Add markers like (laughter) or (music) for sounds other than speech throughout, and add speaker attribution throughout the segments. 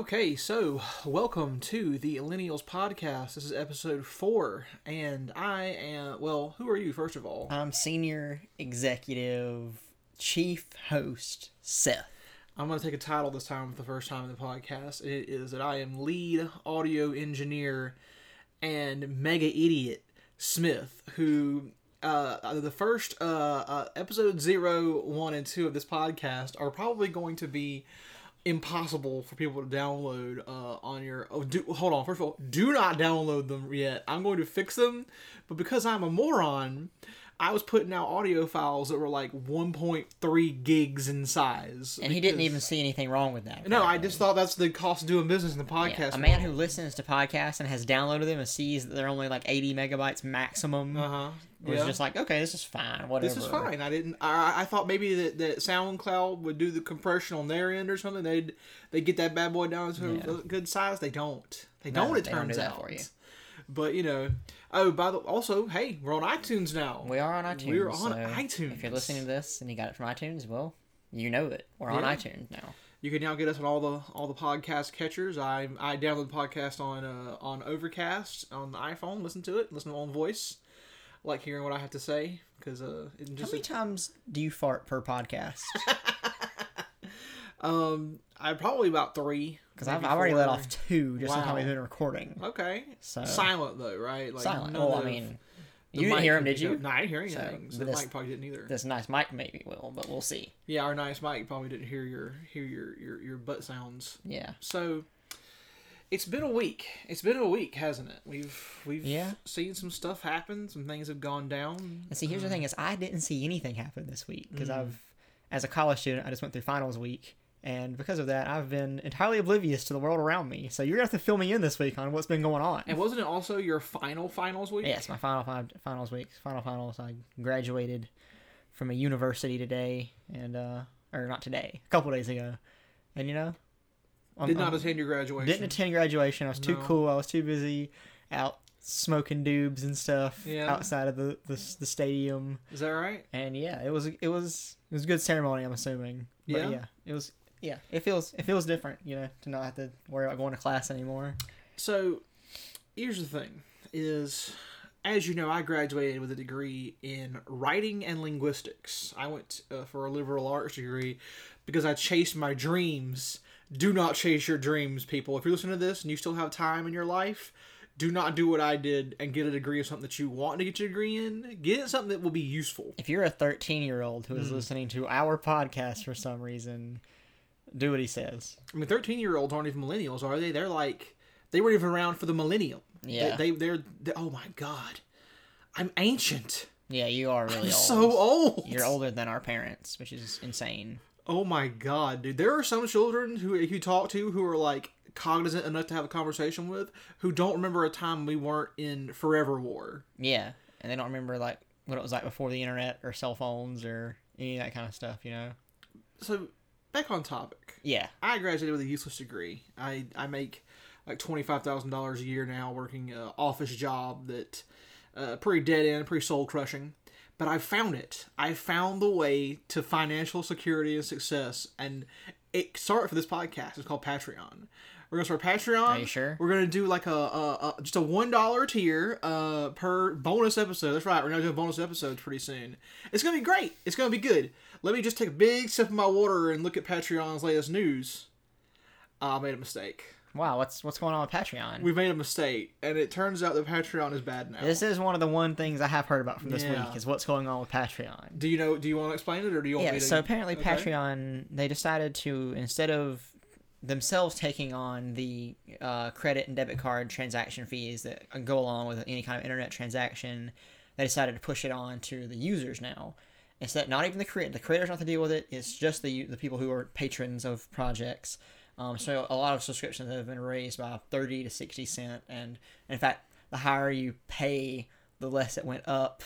Speaker 1: Okay, so welcome to the Millennials Podcast. This is episode four, and I am. Well, who are you, first of all?
Speaker 2: I'm senior executive chief host Seth.
Speaker 1: I'm going to take a title this time for the first time in the podcast. It is that I am lead audio engineer and mega idiot Smith, who uh, the first uh, uh, episode zero, one, and two of this podcast are probably going to be impossible for people to download uh, on your. Oh, do, hold on. First of all, do not download them yet. I'm going to fix them, but because I'm a moron, I was putting out audio files that were like 1.3 gigs in size.
Speaker 2: And he didn't even see anything wrong with that.
Speaker 1: No, I just thought that's the cost of doing business in the podcast.
Speaker 2: Yeah, a man who listens to podcasts and has downloaded them and sees that they're only like 80 megabytes maximum
Speaker 1: Uh huh.
Speaker 2: was
Speaker 1: Yeah.
Speaker 2: just like, okay, this is fine, whatever.
Speaker 1: This is fine. I didn't. I, I thought maybe that, that SoundCloud would do the compression on their end or something. They'd they get that bad boy down to
Speaker 2: Yeah.
Speaker 1: a good size. They don't. They don't. it
Speaker 2: they don't
Speaker 1: turns
Speaker 2: do that
Speaker 1: out.
Speaker 2: for you.
Speaker 1: But you know. Oh, by the also, hey, we're on iTunes now.
Speaker 2: We are on iTunes.
Speaker 1: We're on
Speaker 2: so
Speaker 1: iTunes.
Speaker 2: If you're listening to this and you got it from iTunes, well, you know it. We're on
Speaker 1: Yeah.
Speaker 2: iTunes now.
Speaker 1: You can now get us on all the all the podcast catchers. I I download the podcast on uh, on Overcast on the iPhone. Listen to it. Listen to my own voice. Like hearing what I have to say because uh, it
Speaker 2: How many times do you fart per podcast? (laughs)
Speaker 1: um I probably about three
Speaker 2: Because I've, I've already let off two just in
Speaker 1: Wow.
Speaker 2: time we've been recording.
Speaker 1: Okay.
Speaker 2: So
Speaker 1: Silent though, right? Like
Speaker 2: silent. Well, I mean,
Speaker 1: the
Speaker 2: you didn't hear him, did you?
Speaker 1: No, I didn't hear anything. So, the
Speaker 2: this-
Speaker 1: mic probably didn't either.
Speaker 2: This nice mic maybe will, but we'll see.
Speaker 1: Yeah, our nice mic probably didn't hear your hear your your, your butt sounds.
Speaker 2: Yeah.
Speaker 1: So it's been a week. It's been a week, hasn't it? We've we've
Speaker 2: Yeah.
Speaker 1: seen some stuff happen. Some things have gone down.
Speaker 2: And see, here's the thing: is I didn't see anything happen this week because
Speaker 1: Mm.
Speaker 2: I've, as a college student, I just went through finals week, and because of that, I've been entirely oblivious to the world around me. So you're gonna have to fill me in this week on what's been going on.
Speaker 1: And wasn't it also your final finals week?
Speaker 2: Yes, my final five finals week, final finals. I graduated from a university today, and uh, or not today, a couple days ago, and you know, I'm-
Speaker 1: Did not
Speaker 2: I'm-
Speaker 1: attend your graduation.
Speaker 2: didn't attend graduation. I was too
Speaker 1: No.
Speaker 2: cool. I was too busy out smoking doobs and stuff
Speaker 1: Yeah.
Speaker 2: outside of the, the the stadium.
Speaker 1: Is that right?
Speaker 2: And yeah, it was it was it was a good ceremony. I'm assuming. But
Speaker 1: Yeah?
Speaker 2: yeah, it was. Yeah, it feels it feels different, you know, to not have to worry about going to class anymore.
Speaker 1: So here's the thing: is as you know, I graduated with a degree in writing and linguistics. I went uh, for a liberal arts degree because I chased my dreams. Do not chase your dreams, people. If you're listening to this and you still have time in your life, do not do what I did and get a degree of something that you want to get your degree in. Get something that will be useful.
Speaker 2: If you're a 13 year old who is
Speaker 1: Hmm.
Speaker 2: listening to our podcast for some reason, do what he says.
Speaker 1: I mean, 13 year olds aren't even millennials, are they? They're like, they weren't even around for the millennium.
Speaker 2: Yeah.
Speaker 1: They, they, they're, they, oh my God. I'm ancient.
Speaker 2: Yeah, you are really old.
Speaker 1: so old.
Speaker 2: You're older than our parents, which is insane.
Speaker 1: Oh my god, dude! There are some children who you talk to who are like cognizant enough to have a conversation with who don't remember a time we weren't in forever war.
Speaker 2: Yeah, and they don't remember like what it was like before the internet or cell phones or any of that kind of stuff, you know?
Speaker 1: So, back on topic.
Speaker 2: Yeah.
Speaker 1: I graduated with a useless degree. I I make like twenty five thousand dollars a year now working an office job that uh, pretty dead end, pretty soul crushing. But I found it. I found the way to financial security and success, and it started for this podcast. It's called Patreon. We're gonna start Patreon.
Speaker 2: Are you sure?
Speaker 1: We're gonna do like a, a, a just a one dollar tier uh, per bonus episode. That's right. We're gonna do bonus episodes pretty soon. It's gonna be great. It's gonna be good. Let me just take a big sip of my water and look at Patreon's latest news. Ah, I made a mistake.
Speaker 2: Wow, what's what's going on with Patreon?
Speaker 1: We made a mistake, and it turns out that Patreon is bad now.
Speaker 2: This is one of the one things I have heard about from this
Speaker 1: Yeah.
Speaker 2: week is what's going on with Patreon.
Speaker 1: do you know? Do you want to explain it, or do you want
Speaker 2: Yeah,
Speaker 1: me to?
Speaker 2: so apparently
Speaker 1: Okay.
Speaker 2: Patreon they decided to instead of themselves taking on the uh, credit and debit card transaction fees that go along with any kind of internet transaction, they decided to push it on to the users now. Instead, not even the creator. The creators have to deal with it. It's just the the people who are patrons of projects. Um, so a lot of subscriptions have been raised by thirty to sixty cent, and in fact, the higher you pay, the less it went up,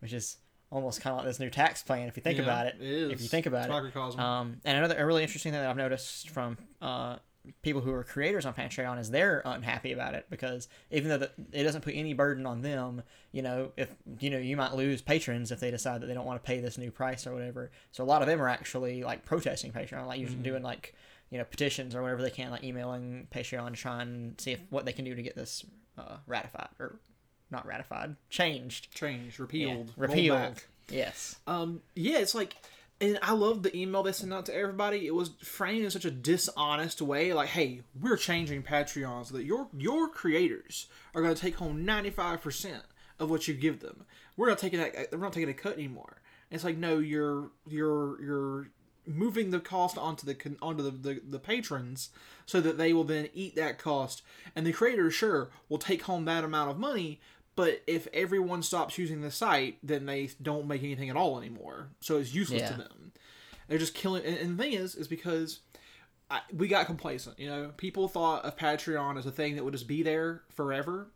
Speaker 2: which is almost kind of like this new tax plan if you think
Speaker 1: Yeah,
Speaker 2: about it.
Speaker 1: it is.
Speaker 2: If you think about it. Um, and another a really interesting thing that I've noticed from uh, people who are creators on Patreon is they're unhappy about it because even though the, it doesn't put any burden on them, you know, if you know you might lose patrons if they decide that they don't want to pay this new price or whatever. So a lot of them are actually like protesting Patreon, like usually doing like you know petitions or whatever they can, like emailing Patreon to try and see if what they can do to get this uh, ratified or not ratified, changed,
Speaker 1: Changed, repealed, rolled
Speaker 2: repealed. Yes.
Speaker 1: Um, yeah, it's like, and I love the email they sent out to everybody. It was framed in such a dishonest way, like, "Hey, we're changing Patreon so that your your creators are going to take home ninety five percent of what you give them. We're not taking that. We're not taking a cut anymore." And it's like, no, you're you're you're moving the cost onto the onto the, the the patrons so that they will then eat that cost, and the creators sure will take home that amount of money. But if everyone stops using the site, then they don't make anything at all anymore. So it's useless to them. They're just killing. And, and the thing is, is because I, we got complacent. You know, people thought of Patreon as a thing that would just be there forever,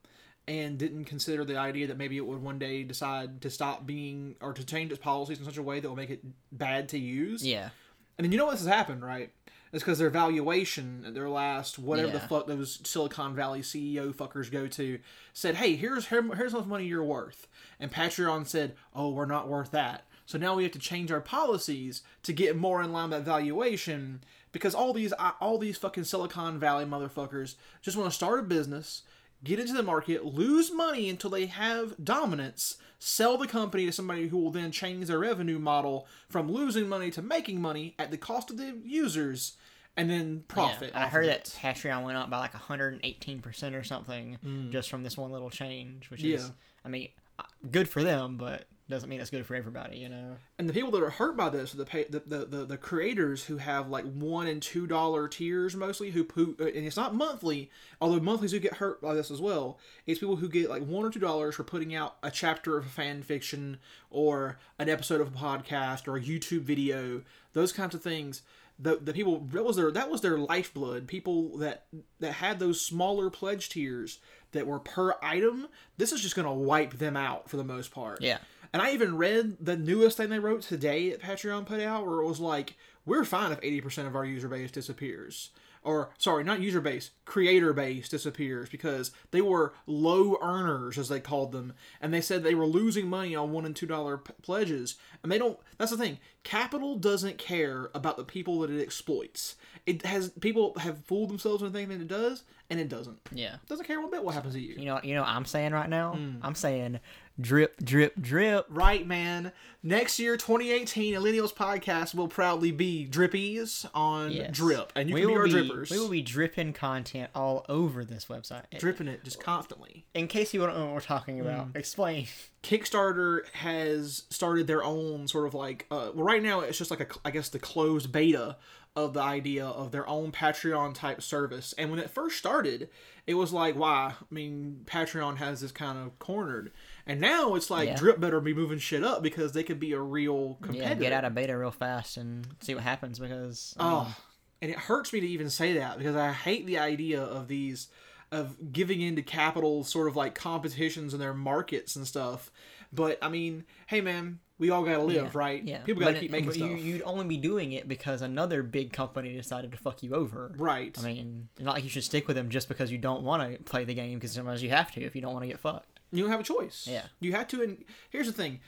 Speaker 1: and didn't consider the idea that maybe it would one day decide to stop being or to change its policies in such a way that will make it bad to use.
Speaker 2: Yeah.
Speaker 1: And then you know what this has happened, right? It's because their valuation at their last whatever the fuck those Silicon Valley CEO fuckers go to said, "Hey, here's here, here's how much money you're worth," and Patreon said, "Oh, we're not worth that." So now we have to change our policies to get more in line with that valuation because all these all these fucking Silicon Valley motherfuckers just want to start a business, get into the market, lose money until they have dominance, sell the company to somebody who will then change their revenue model from losing money to making money at the cost of the users, and then profit.
Speaker 2: Yeah, I heard that. Patreon went up by like 118% or something just from this one little change, which
Speaker 1: Mm. Yeah.
Speaker 2: is, I mean, uh, good for them, but doesn't mean it's good for everybody, you know?
Speaker 1: And the people that are hurt by this are the pay, the, the, the, the creators who have like one and two dollar tiers mostly who, who uh, and it's not monthly although monthlies do get hurt by this as well it's people who get like one or two dollars for putting out a chapter of a fan fiction or an episode of a podcast or a YouTube video those kinds of things the, the people that was their that was their lifeblood people that that had those smaller pledge tiers that were per item this is just going to wipe them out for the most part
Speaker 2: Yeah.
Speaker 1: And I even read the newest thing they wrote today that Patreon put out, where it was like, we're fine if 80% of our user base disappears. Or, sorry, not user base, creator base disappears because they were low earners, as they called them. And they said they were losing money on one and two dollar p- pledges. And they don't, that's the thing. Capital doesn't care about the people that it exploits. It has, people have fooled themselves into thinking that it does, and it doesn't.
Speaker 2: Yeah.
Speaker 1: It doesn't care one bit what happens to you.
Speaker 2: You know, you know what I'm saying right now?
Speaker 1: Hmm.
Speaker 2: I'm saying drip, drip, drip.
Speaker 1: Right, man. Next year, 2018, Millennials Podcast will proudly be drippies on
Speaker 2: Yes.
Speaker 1: drip, and you
Speaker 2: we
Speaker 1: can be
Speaker 2: will
Speaker 1: our
Speaker 2: be,
Speaker 1: drippers.
Speaker 2: We will be dripping content all over this website.
Speaker 1: dripping it just constantly.
Speaker 2: In case you don't know what we're talking about, explain.
Speaker 1: Kickstarter has started their own sort of like, uh, well, right now it's just like a, I guess the closed beta of the idea of their own Patreon type service. And when it first started, it was like, why? I mean, Patreon has this kind of cornered. And now it's like
Speaker 2: Yeah.
Speaker 1: Drip better be moving shit up because they could be a real
Speaker 2: Yeah,
Speaker 1: competitor.
Speaker 2: get out of beta real fast and see what happens because
Speaker 1: Oh, and it hurts me to even say that because I hate the idea of these of giving into capital sort of like competitions in their markets and stuff. But I mean, hey man, we all gotta live,
Speaker 2: yeah,
Speaker 1: right?
Speaker 2: Yeah,
Speaker 1: People gotta
Speaker 2: But
Speaker 1: keep
Speaker 2: it-
Speaker 1: making
Speaker 2: but
Speaker 1: stuff.
Speaker 2: You, you'd only be doing it because another big company decided to fuck you over.
Speaker 1: right.
Speaker 2: I mean, not like you should stick with them just because you don't want to play the game because sometimes you have to if you don't want to get fucked.
Speaker 1: You don't have a choice.
Speaker 2: Yeah.
Speaker 1: You have to. And here's the thing.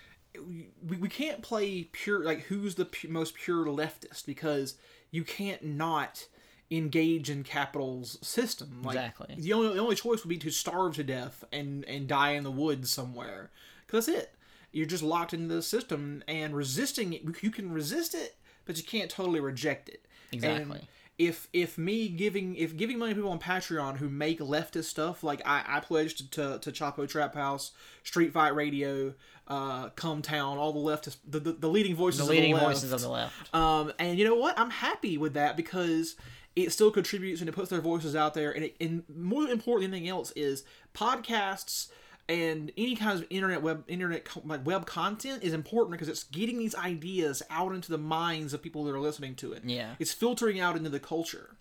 Speaker 1: We, we can't play pure like who's the pu- most pure leftist because you can't not engage in capital's system like
Speaker 2: Exactly.
Speaker 1: the only the only choice would be to starve to death and and die in the woods somewhere because that's it you're just locked into the system and resisting it you can resist it but you can't totally reject it
Speaker 2: Exactly.
Speaker 1: and if if me giving if giving money to people on Patreon who make leftist stuff like I, I pledged to to Chapo Trap House, Street Fight Radio, uh, Cum Town, all the leftist the, the, the leading voices
Speaker 2: The leading
Speaker 1: of the left.
Speaker 2: voices of the left.
Speaker 1: Um, and you know what? I'm happy with that because it still contributes and it puts their voices out there. And, it, and more important than anything else is podcasts and any kind of internet web internet like web content is important because it's getting these ideas out into the minds of people that are listening to it.
Speaker 2: Yeah.
Speaker 1: it's filtering out into the culture.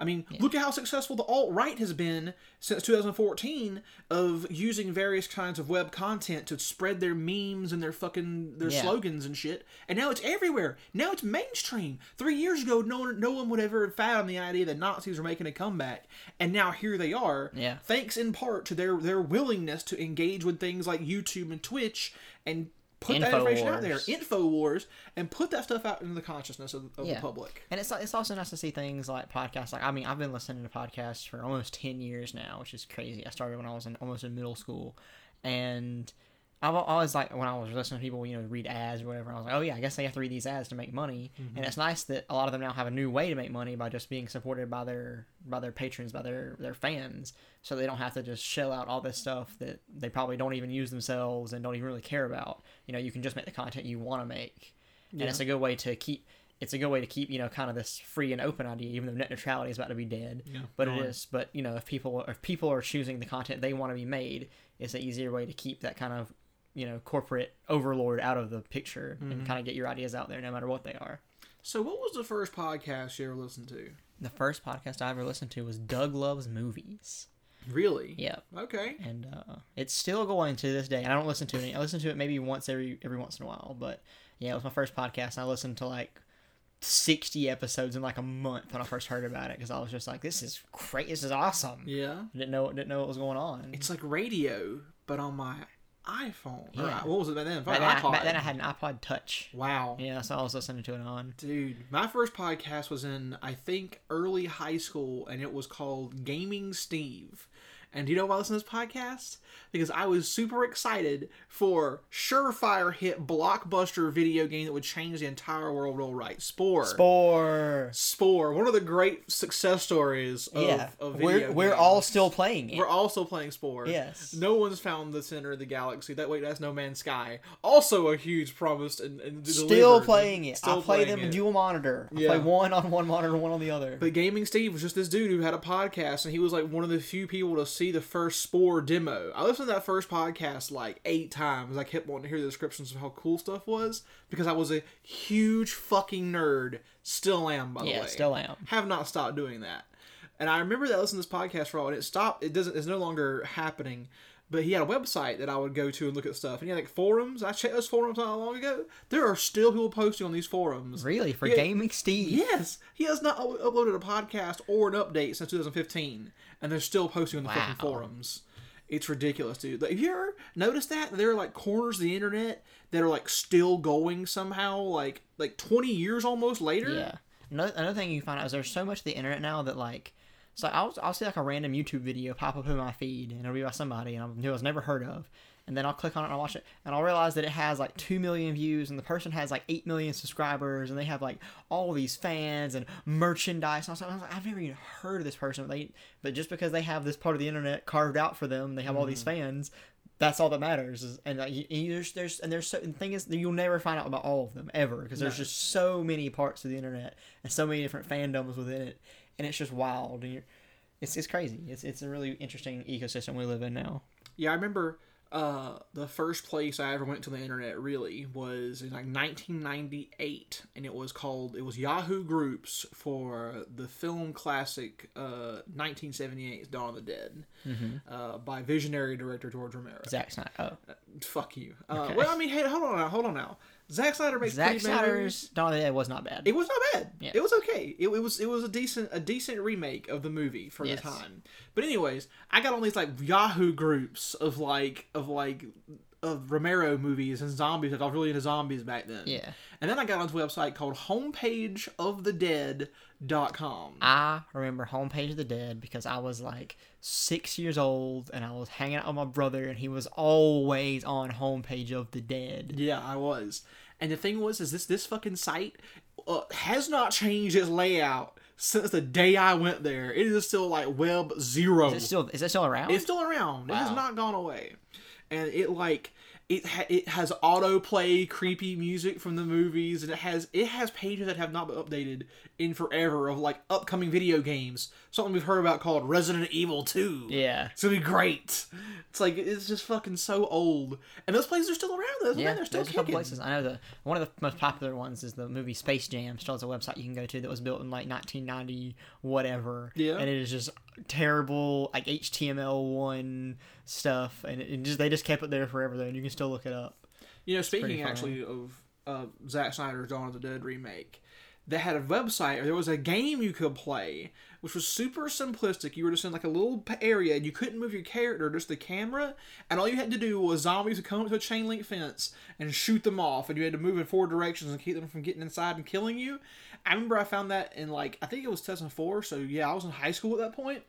Speaker 1: I mean, look at how successful the alt right has been since 2014 of using various kinds of web content to spread their memes and their fucking their
Speaker 2: Yeah.
Speaker 1: slogans and shit. And now it's everywhere. Now it's mainstream. Three years ago, no one, no one would ever have found the idea that Nazis were making a comeback, and now here they are.
Speaker 2: Yeah.
Speaker 1: Thanks in part to their their willingness to engage with things like YouTube and Twitch and put that information out there,
Speaker 2: Infowars.
Speaker 1: Infowars, and put that stuff out into the consciousness of, of
Speaker 2: Yeah.
Speaker 1: the public.
Speaker 2: And it's it's also nice to see things like podcasts. Like I mean, I've been listening to podcasts for almost ten years now, which is crazy. I started when I was in almost in middle school, and I've always like when I was listening to people, you know, read ads or whatever. I was like, oh yeah, I guess they have to read these ads to make money. Mm-hmm. And it's nice that a lot of them now have a new way to make money by just being supported by their by their patrons, by their their fans, so they don't have to just shell out all this stuff that they probably don't even use themselves and don't even really care about. You know, you can just make the content you want to make, and it's a good way to keep. It's a good way to keep, you know, kind of this free and open idea, even though net neutrality is about to be dead.
Speaker 1: Yeah.
Speaker 2: But
Speaker 1: No,
Speaker 2: it is. But you know, if people if people are choosing the content they want to be made, it's an easier way to keep that kind of, you know, corporate overlord out of the picture
Speaker 1: Mm-hmm.
Speaker 2: and kind of get your ideas out there, no matter what they are.
Speaker 1: So, what was the first podcast you ever listened to?
Speaker 2: The first podcast I ever listened to was Doug Loves Movies.
Speaker 1: Really?
Speaker 2: yeah
Speaker 1: Okay.
Speaker 2: and uh, it's still going to this day. And I don't listen to it. I listen to it maybe once every every once in a while. But yeah, it was my first podcast. And I listened to like sixty episodes in like a month when I first heard about it because I was just like, "This is great. This is awesome."
Speaker 1: Yeah.
Speaker 2: Didn't know didn't know what was going on.
Speaker 1: It's like radio, but on my iPhone. Or, what was it back then?
Speaker 2: back, then I, back then I had an iPod Touch.
Speaker 1: wow.
Speaker 2: Yeah, what I was listening to it on.
Speaker 1: Dude, my first podcast was in I think early high school, and it was called Gaming Steve. And do you know why I listen to this podcast? Because I was super excited for surefire hit blockbuster video game that would change the entire world. All right, Spore.
Speaker 2: Spore.
Speaker 1: Spore, one of the great success stories of,
Speaker 2: yeah,
Speaker 1: of
Speaker 2: we're
Speaker 1: video
Speaker 2: we're all still playing it.
Speaker 1: We're also playing Spore.
Speaker 2: Yes.
Speaker 1: No one's found the center of the galaxy. That wait, that's No Man's Sky. Also a huge promise and, and
Speaker 2: still
Speaker 1: delivered.
Speaker 2: playing it.
Speaker 1: Still
Speaker 2: I play them
Speaker 1: it.
Speaker 2: dual monitor. I
Speaker 1: Yeah.
Speaker 2: play one on one monitor, one on the other.
Speaker 1: But Gaming Steve was just this dude who had a podcast, and he was like one of the few people to see the first Spore demo. I listened to that first podcast like eight times. I kept wanting to hear the descriptions of how cool stuff was because I was a huge fucking nerd. Still am, by the
Speaker 2: Yeah,
Speaker 1: way.
Speaker 2: still am.
Speaker 1: Have not stopped doing that. And I remember that I listened to this podcast for a while, and it stopped. It doesn't. It's no longer happening. But he had a website that I would go to and look at stuff. And he had like forums. I checked those forums not long ago. There are still people posting on these forums.
Speaker 2: really, for gaming Steve.
Speaker 1: Yes, he has not u- uploaded a podcast or an update since 2015, and they're still posting on the fucking
Speaker 2: Wow.
Speaker 1: forums. It's ridiculous, dude. Like, have you ever noticed that there are like corners of the internet that are like still going somehow, like like 20 years almost later?
Speaker 2: Yeah. Another, another thing you find out is there's so much of the internet now that like, so I'll I'll see like a random YouTube video pop up in my feed and it'll be by somebody and I've never heard of, and then I'll click on it and I'll watch it and I'll realize that it has like two million views and the person has like eight million subscribers and they have like all these fans and merchandise. And I was like, I was like, I've never even heard of this person. But they but just because they have this part of the internet carved out for them, they have all these mm. fans. That's all that matters, is, and like, you- there's there's and there's so, the thing is you'll never find out about all of them ever because there's
Speaker 1: No.
Speaker 2: just so many parts of the internet and so many different fandoms within it, and it's just wild. And you're, it's it's crazy. It's it's a really interesting ecosystem we live in now.
Speaker 1: Yeah, I remember uh, the first place I ever went to the internet really was in like 1998, and it was called it was Yahoo Groups for the film classic uh, 1978's Dawn of the Dead uh, by visionary director George Romero.
Speaker 2: Zack Snyder. Oh,
Speaker 1: Fuck you. Uh,
Speaker 2: Okay.
Speaker 1: Well, I mean, hey, hold on now, hold on now. Zack Snyder makes
Speaker 2: Zack
Speaker 1: pretty.
Speaker 2: Snyder's of the was not bad.
Speaker 1: It was not bad.
Speaker 2: Yeah.
Speaker 1: It was okay. It, it was it was a decent a decent remake of the movie for
Speaker 2: Yes.
Speaker 1: the time. But anyways, I got on these like Yahoo groups of like of like of Romero movies and zombies. I was really into zombies back then.
Speaker 2: Yeah.
Speaker 1: And then I got onto a website called homepageofthedead.com.
Speaker 2: I remember Homepage of the Dead because I was like six years old and I was hanging out with my brother and he was always on Homepage of the Dead.
Speaker 1: Yeah, I was. And the thing was, is this this fucking site uh, has not changed its layout since the day I went there. It is still like web zero.
Speaker 2: Is it still is it still around?
Speaker 1: It's still around. It has not gone away. And it like it ha- it has autoplay creepy music from the movies and it has it has pages that have not been updated in forever of like upcoming video games. Something we've heard about called Resident Evil 2.
Speaker 2: yeah.
Speaker 1: It's gonna be great. It's like it's just fucking so old, and those places are still around. Though,
Speaker 2: Yeah,
Speaker 1: man, they're still
Speaker 2: there's a couple places. I know the one of the most popular ones is the movie Space Jam. Still has a website you can go to that was built in like 1990 whatever.
Speaker 1: Yeah.
Speaker 2: and it is just terrible like HTML one stuff, and it, it just they just kept it there forever though, and you can still look it up.
Speaker 1: You know, speaking actually of uh, Zack Snyder's Dawn of the Dead remake, that had a website or there was a game you could play which was super simplistic. You were just in like a little area and you couldn't move your character just the camera and all you had to do was zombies would come up to a chain link fence and shoot them off and you had to move in four directions and keep them from getting inside and killing you. I remember i found that in like i think it was 2004 so yeah i was in high school at that point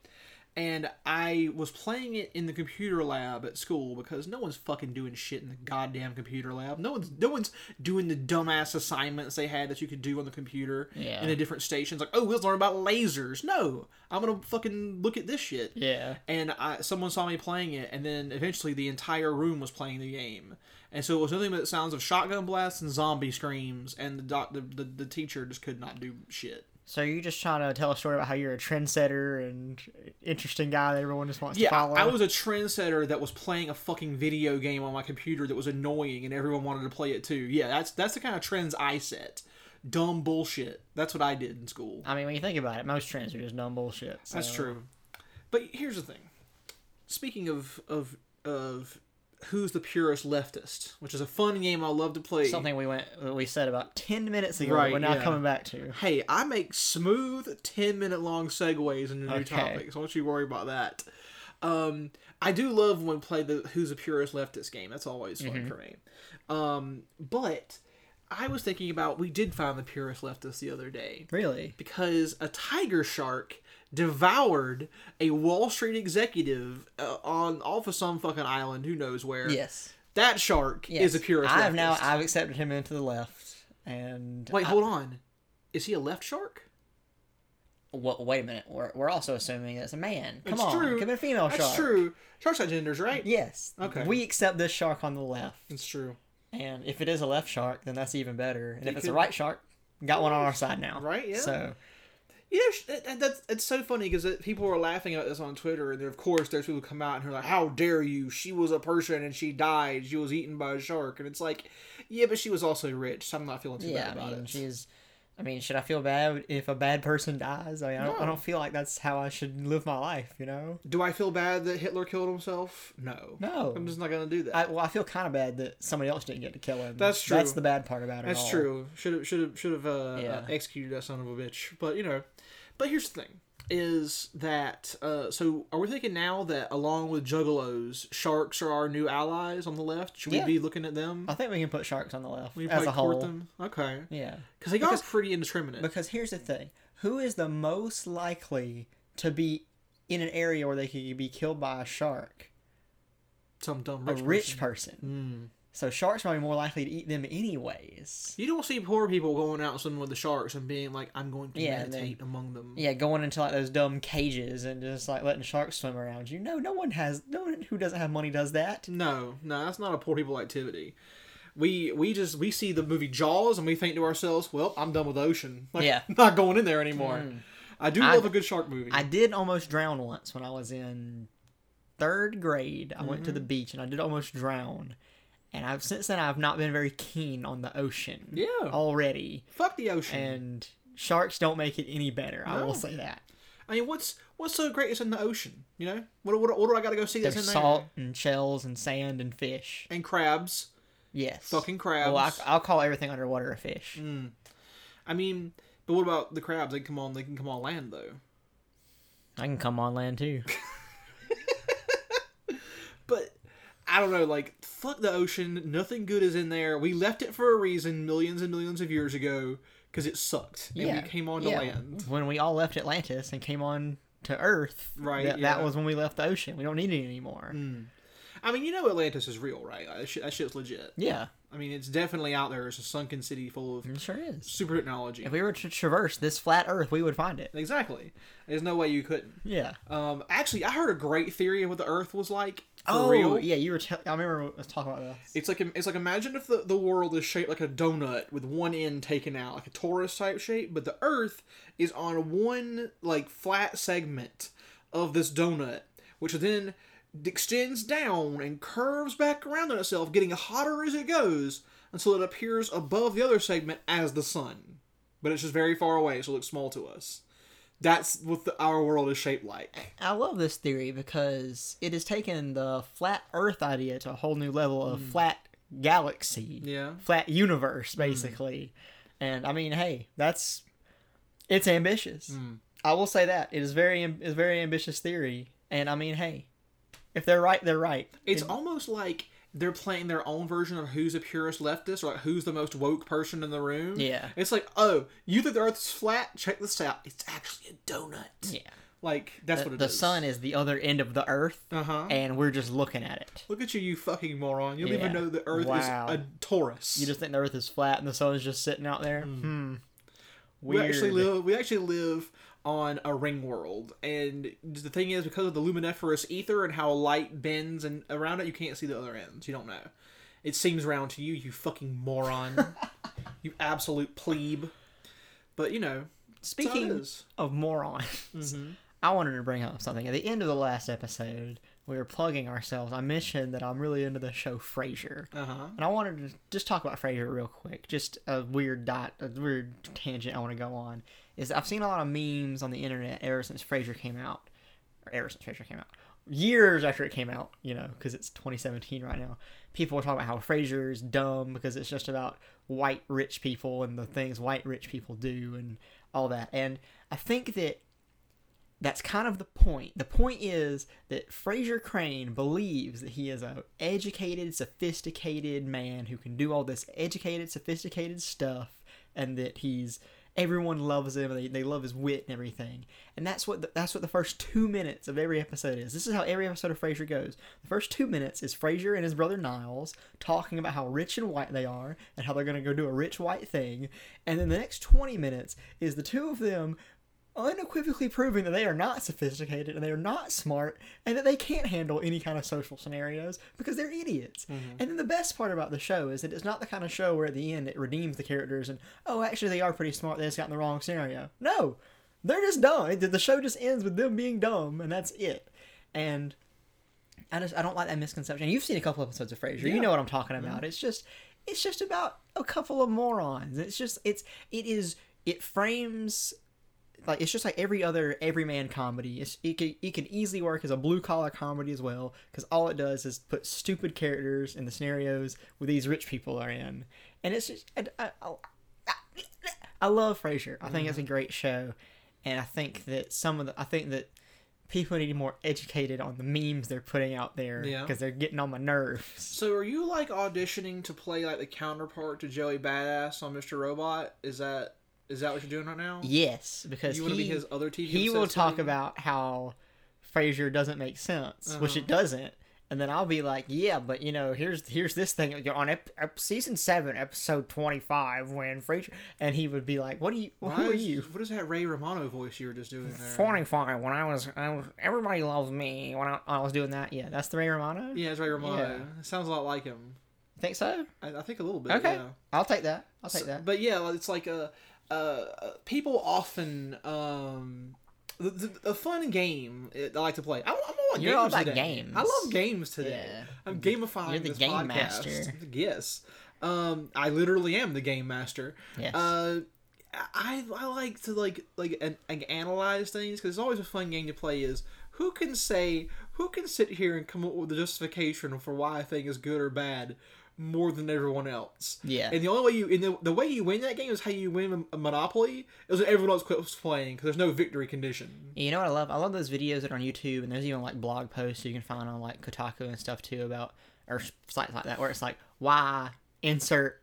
Speaker 1: and I was playing it in the computer lab at school because no one's fucking doing shit in the goddamn computer lab. No one's no one's doing the dumbass assignments they had that you could do on the computer
Speaker 2: Yeah.
Speaker 1: in the different stations. Like, oh, let's learn about lasers. No, I'm gonna fucking look at this shit.
Speaker 2: Yeah.
Speaker 1: And I, someone saw me playing it, and then eventually the entire room was playing the game. And so it was nothing but sounds of shotgun blasts and zombie screams, and the doc, the, the, the teacher just could not do shit.
Speaker 2: So you just trying to tell a story about how you're a trendsetter and interesting guy that everyone just wants
Speaker 1: Yeah,
Speaker 2: to follow.
Speaker 1: I was a trendsetter that was playing a fucking video game on my computer that was annoying, and everyone wanted to play it too. Yeah, that's that's the kind of trends I set. Dumb bullshit. That's what I did in school.
Speaker 2: I mean, when you think about it, most trends are just dumb bullshit.
Speaker 1: That's true. But here's the thing. Speaking of of of who's the purest leftist, which is a fun game I love to play.
Speaker 2: Something we went we said about ten minutes ago.
Speaker 1: Right,
Speaker 2: we're now
Speaker 1: yeah.
Speaker 2: coming back to.
Speaker 1: Hey, I make smooth ten minute long segues into new
Speaker 2: Okay.
Speaker 1: topics. Don't you worry about that. Um, I do love when we play the Who's the Purest Leftist game. That's always fun for me. Um, but I was thinking about we did find the purest leftist the other day
Speaker 2: Really?
Speaker 1: because a tiger shark devoured a Wall Street executive uh, on off of some fucking island, who knows where.
Speaker 2: Yes.
Speaker 1: That shark
Speaker 2: yes.
Speaker 1: is a purest
Speaker 2: I've
Speaker 1: leftist.
Speaker 2: now I've accepted him into the left, and
Speaker 1: Wait,
Speaker 2: I-
Speaker 1: hold on. Is he a left shark?
Speaker 2: Wha- wait a minute. We're, we're also assuming it's a man. Come
Speaker 1: That's
Speaker 2: on,
Speaker 1: true.
Speaker 2: give me a female
Speaker 1: That's
Speaker 2: shark.
Speaker 1: true. Sharks have genders, right?
Speaker 2: Yes.
Speaker 1: Okay.
Speaker 2: We accept this shark on the left,
Speaker 1: It's true.
Speaker 2: and if it is a left shark, then that's even better. And if
Speaker 1: It
Speaker 2: it's a right shark, got one on our side now.
Speaker 1: Right, yeah.
Speaker 2: So
Speaker 1: You know, sh- that, that's it's so funny because uh, people are laughing at this on Twitter, and of course there's people who come out and are like, "How dare you? She was a person and she died. She was eaten by a shark." And it's like, yeah, but she was also rich, so I'm not feeling too
Speaker 2: yeah,
Speaker 1: bad
Speaker 2: I
Speaker 1: about
Speaker 2: mean,
Speaker 1: it.
Speaker 2: she's. I mean, should I feel bad if a bad person dies? I mean, I don't, I don't feel like that's how I should live my life. You know?
Speaker 1: Do I feel bad that Hitler killed himself? No.
Speaker 2: No.
Speaker 1: I'm just not gonna do that.
Speaker 2: I, well, I feel kind of bad that somebody else didn't get to kill him.
Speaker 1: That's true.
Speaker 2: That's the bad part about it.
Speaker 1: That's
Speaker 2: all.
Speaker 1: true. Should have should have should have uh,
Speaker 2: Yeah.
Speaker 1: uh, executed that son of a bitch. But you know, but here's the thing: is that uh, so? Are we thinking now that along with juggalos, sharks are our new allies on the left? Should
Speaker 2: Yeah.
Speaker 1: we be looking at them?
Speaker 2: I think we can put sharks on the left
Speaker 1: We
Speaker 2: as a whole.
Speaker 1: them. Okay,
Speaker 2: Yeah.
Speaker 1: because they got pretty indiscriminate.
Speaker 2: Because here's the thing: who is the most likely to be in an area where they could be killed by a shark?
Speaker 1: Some dumb
Speaker 2: A
Speaker 1: rich,
Speaker 2: rich
Speaker 1: person.
Speaker 2: person. So sharks are probably more likely to eat them anyways.
Speaker 1: You don't see poor people going out swimming with the sharks and being like, "I'm going to
Speaker 2: Yeah,
Speaker 1: meditate among them."
Speaker 2: Yeah, going into like those dumb cages and just like letting sharks swim around you. No, no one has no one who doesn't have money does that.
Speaker 1: No, no, that's not a poor people activity. We we just we see the movie Jaws and we think to ourselves, "Well, I'm done with the ocean. (laughs) Like,
Speaker 2: Yeah.
Speaker 1: not going in there anymore." I do
Speaker 2: I-
Speaker 1: love a good shark movie.
Speaker 2: I did almost drown once when I was in third grade. I went to the
Speaker 1: Mm-hmm.
Speaker 2: beach and I did almost drown. And I've since then I've not been very keen on the ocean.
Speaker 1: Yeah.
Speaker 2: Already.
Speaker 1: Fuck the ocean.
Speaker 2: And sharks don't make it any better. I will say that.
Speaker 1: I mean, what's what's so great is in the ocean? You know, what what, what do I got to go see that's
Speaker 2: There's
Speaker 1: in
Speaker 2: salt
Speaker 1: there?
Speaker 2: and shells and sand and fish.
Speaker 1: And crabs,
Speaker 2: Yes.
Speaker 1: fucking crabs.
Speaker 2: Well, I, I'll call everything underwater a fish. Mm.
Speaker 1: I mean, but what about the crabs? They can come on. They can come on land though.
Speaker 2: I can come on land too. (laughs)
Speaker 1: But I don't know. Like fuck the ocean. Nothing good is in there. We left it for a reason, millions and millions of years ago, because it sucked. And we came on to
Speaker 2: yeah.
Speaker 1: land.
Speaker 2: When we all left Atlantis and came on to Earth,
Speaker 1: Right,
Speaker 2: That,
Speaker 1: yeah.
Speaker 2: that was when we left the ocean. We don't need it anymore.
Speaker 1: I mean, you know, Atlantis is real, right? That, shit, that shit's legit.
Speaker 2: Yeah,
Speaker 1: I mean, it's definitely out there. It's a sunken city full of
Speaker 2: it sure is.
Speaker 1: super technology.
Speaker 2: If we were to traverse this flat Earth, we would find it.
Speaker 1: Exactly. There's no way you couldn't.
Speaker 2: Yeah.
Speaker 1: Um, actually, I heard a great theory of what the Earth was like for
Speaker 2: oh,
Speaker 1: real.
Speaker 2: yeah. You were. I remember us talking about this.
Speaker 1: It's like it's like imagine if the, the world is shaped like a donut with one end taken out, like a torus type shape, but the Earth is on one like flat segment of this donut, which then extends down and curves back around on itself, getting hotter as it goes until it appears above the other segment as the sun. But it's just very far away, so it looks small to us. That's what the, our world is shaped like.
Speaker 2: I love this theory because it has taken the flat Earth idea to a whole new level of flat galaxy,
Speaker 1: Yeah.
Speaker 2: flat universe, basically. And I mean, hey, that's It's ambitious.
Speaker 1: Mm.
Speaker 2: I will say that it is very is very ambitious theory, and I mean, hey, if they're right, they're right.
Speaker 1: It's
Speaker 2: It-
Speaker 1: almost like they're playing their own version of who's the purist leftist or like who's the most woke person in the room.
Speaker 2: Yeah.
Speaker 1: It's like, oh, you think the earth's flat? Check this out. It's actually a donut.
Speaker 2: yeah.
Speaker 1: Like that's
Speaker 2: The,
Speaker 1: what it
Speaker 2: the
Speaker 1: is.
Speaker 2: sun is the other end of the earth,
Speaker 1: Uh huh.
Speaker 2: and we're just looking at it.
Speaker 1: Look at you, you fucking moron. You don't even know the Earth
Speaker 2: Wow.
Speaker 1: is a torus.
Speaker 2: You just think the earth is flat and the sun is just sitting out there. Hmm.
Speaker 1: we actually live. We actually live on a ring world, and the thing is, because of the luminiferous ether and how light bends and around it, you can't see the other ends. You don't know. It seems round to you, you fucking moron. (laughs) you absolute plebe. But you know, that's how it
Speaker 2: Speaking of morons,
Speaker 1: Mhm.
Speaker 2: I wanted to bring up something. At the end of the last episode, we were plugging ourselves. I mentioned that I'm really into the show Frasier.
Speaker 1: Uh-huh.
Speaker 2: And I wanted to just talk about Frasier real quick. Just a weird dot, a weird tangent I want to go on. Is I've seen a lot of memes on the internet ever since Frasier came out, or ever since Frasier came out, years after it came out. You know, because it's 2017 right now. People are talking about how Frasier is dumb because it's just about white rich people and the things white rich people do and all that. And I think that that's kind of the point. The point is that Frasier Crane believes that he is a educated, sophisticated man who can do all this educated, sophisticated stuff, and that he's everyone loves him. They, they love his wit and everything, and that's what the, that's what the first two minutes of every episode is. This is how every episode of Frasier goes. The first two minutes is Frasier and his brother Niles talking about how rich and white they are and how they're gonna go do a rich white thing, and then the next twenty minutes is the two of them unequivocally proving that they are not sophisticated and they are not smart and that they can't handle any kind of social scenarios because they're idiots. Mm-hmm. And then the best part about the show is that it's not the kind of show where at the end it redeems the characters and oh actually they are pretty smart they just got in the wrong scenario. No. They're just dumb. The show just ends with them being dumb and that's it. And I just I don't like that misconception. You've seen a couple episodes of Frasier.
Speaker 1: Yeah.
Speaker 2: You know what I'm talking mm-hmm. about. It's just it's just about a couple of morons. It's just it's it is it frames like it's just like every other everyman comedy. It's, it could it could easily work as a blue collar comedy as well because all it does is put stupid characters in the scenarios where these rich people are in, and it's just I, I, I, I love Frasier. I think it's a mm-hmm. great show, and I think that some of the I think that people need to be more educated on the memes they're putting out there
Speaker 1: Yeah.
Speaker 2: because they're getting on my nerves.
Speaker 1: So are you like auditioning to play like the counterpart to Joey Badass on Mr. Robot? Is that is that what you're doing right now?
Speaker 2: Yes, because
Speaker 1: You want to be
Speaker 2: he-
Speaker 1: his other TV?
Speaker 2: he will talk
Speaker 1: buddy?
Speaker 2: about how Frasier doesn't make sense, which
Speaker 1: Uh-huh.
Speaker 2: it doesn't, and then I'll be like, "Yeah, but you know, here's here's this thing on ep- ep- season seven, episode twenty five, when Frasier," and he would be like, "What are you?
Speaker 1: Why
Speaker 2: Who are
Speaker 1: is-
Speaker 2: you?"
Speaker 1: What is that Ray Romano voice you were just doing there?
Speaker 2: Twenty five. When I was, I was, everybody loves me. When I, I was doing that, yeah, that's the Ray Romano.
Speaker 1: Yeah, it's Ray Romano.
Speaker 2: Yeah.
Speaker 1: It sounds a lot like him.
Speaker 2: Think so?
Speaker 1: I, I think a little bit.
Speaker 2: Okay,
Speaker 1: Yeah.
Speaker 2: I'll take that. I'll take
Speaker 1: So-
Speaker 2: that.
Speaker 1: But yeah, it's like uh, uh, people often um, the, the, a fun game I like to play. I, I'm all about
Speaker 2: You're
Speaker 1: games
Speaker 2: about
Speaker 1: today.
Speaker 2: games.
Speaker 1: I love games today.
Speaker 2: Yeah.
Speaker 1: I'm gamifying
Speaker 2: You're the
Speaker 1: this
Speaker 2: game
Speaker 1: podcast.
Speaker 2: master.
Speaker 1: Yes, um, I literally am the game master.
Speaker 2: Yes.
Speaker 1: Uh, I I like to like like an, like analyze things because it's always a fun game to play. Is who can say who can sit here and come up with a justification for why a thing is good or bad more than everyone else.
Speaker 2: Yeah.
Speaker 1: And the only way you and the, the way you win that game is how you win a Monopoly is when everyone else quits playing because there's no victory condition.
Speaker 2: You know what I love? I love those videos that are on YouTube, and there's even like blog posts you can find on like Kotaku and stuff too about or sites like that where it's like why insert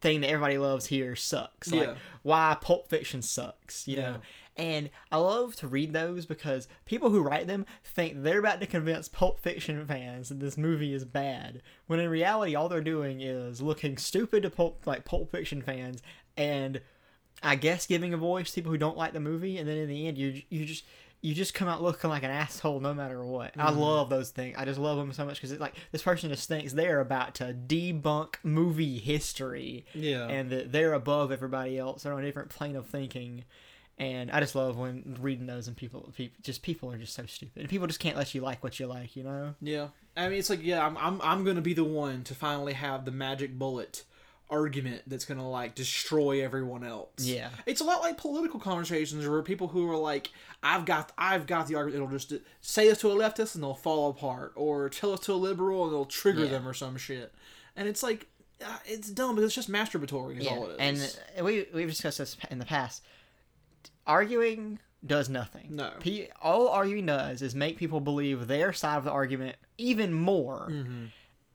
Speaker 2: thing that everybody loves here sucks. Like
Speaker 1: Yeah.
Speaker 2: why Pulp Fiction sucks. You
Speaker 1: Yeah.
Speaker 2: know. And I love to read those because people who write them think they're about to convince Pulp Fiction fans that this movie is bad, when in reality all they're doing is looking stupid to Pulp like Pulp Fiction fans and I guess giving a voice to people who don't like the movie, and then in the end, you you just you just come out looking like an asshole no matter what. I mm-hmm. love those things. I just love them so much because it's like this person just thinks they're about to debunk movie history,
Speaker 1: Yeah.
Speaker 2: and that they're above everybody else. They're on a different plane of thinking. And I just love when reading those and people, people, just people are just so stupid. And people just can't let you like what you like, you know?
Speaker 1: Yeah, I mean, it's like, yeah, I'm, I'm, I'm gonna be the one to finally have the magic bullet argument that's gonna like destroy everyone else.
Speaker 2: Yeah.
Speaker 1: it's a lot like political conversations where people who are like, I've got, I've got the argument. It'll just say this to a leftist and they'll fall apart, or tell it to a liberal and they'll trigger
Speaker 2: Yeah.
Speaker 1: them or some shit. And it's like, uh, it's dumb because it's just masturbatory. Is all it is.
Speaker 2: and we we've discussed this in the past. Arguing does nothing.
Speaker 1: No.
Speaker 2: Pe- all arguing does is make people believe their side of the argument even more.
Speaker 1: Mm-hmm.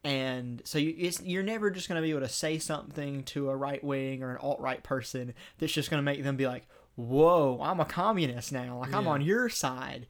Speaker 2: And so you, it's, you're never just going to be able to say something to a right wing or an alt right person that's just going to make them be like, "Whoa, I'm a communist now. Like I'm on your side."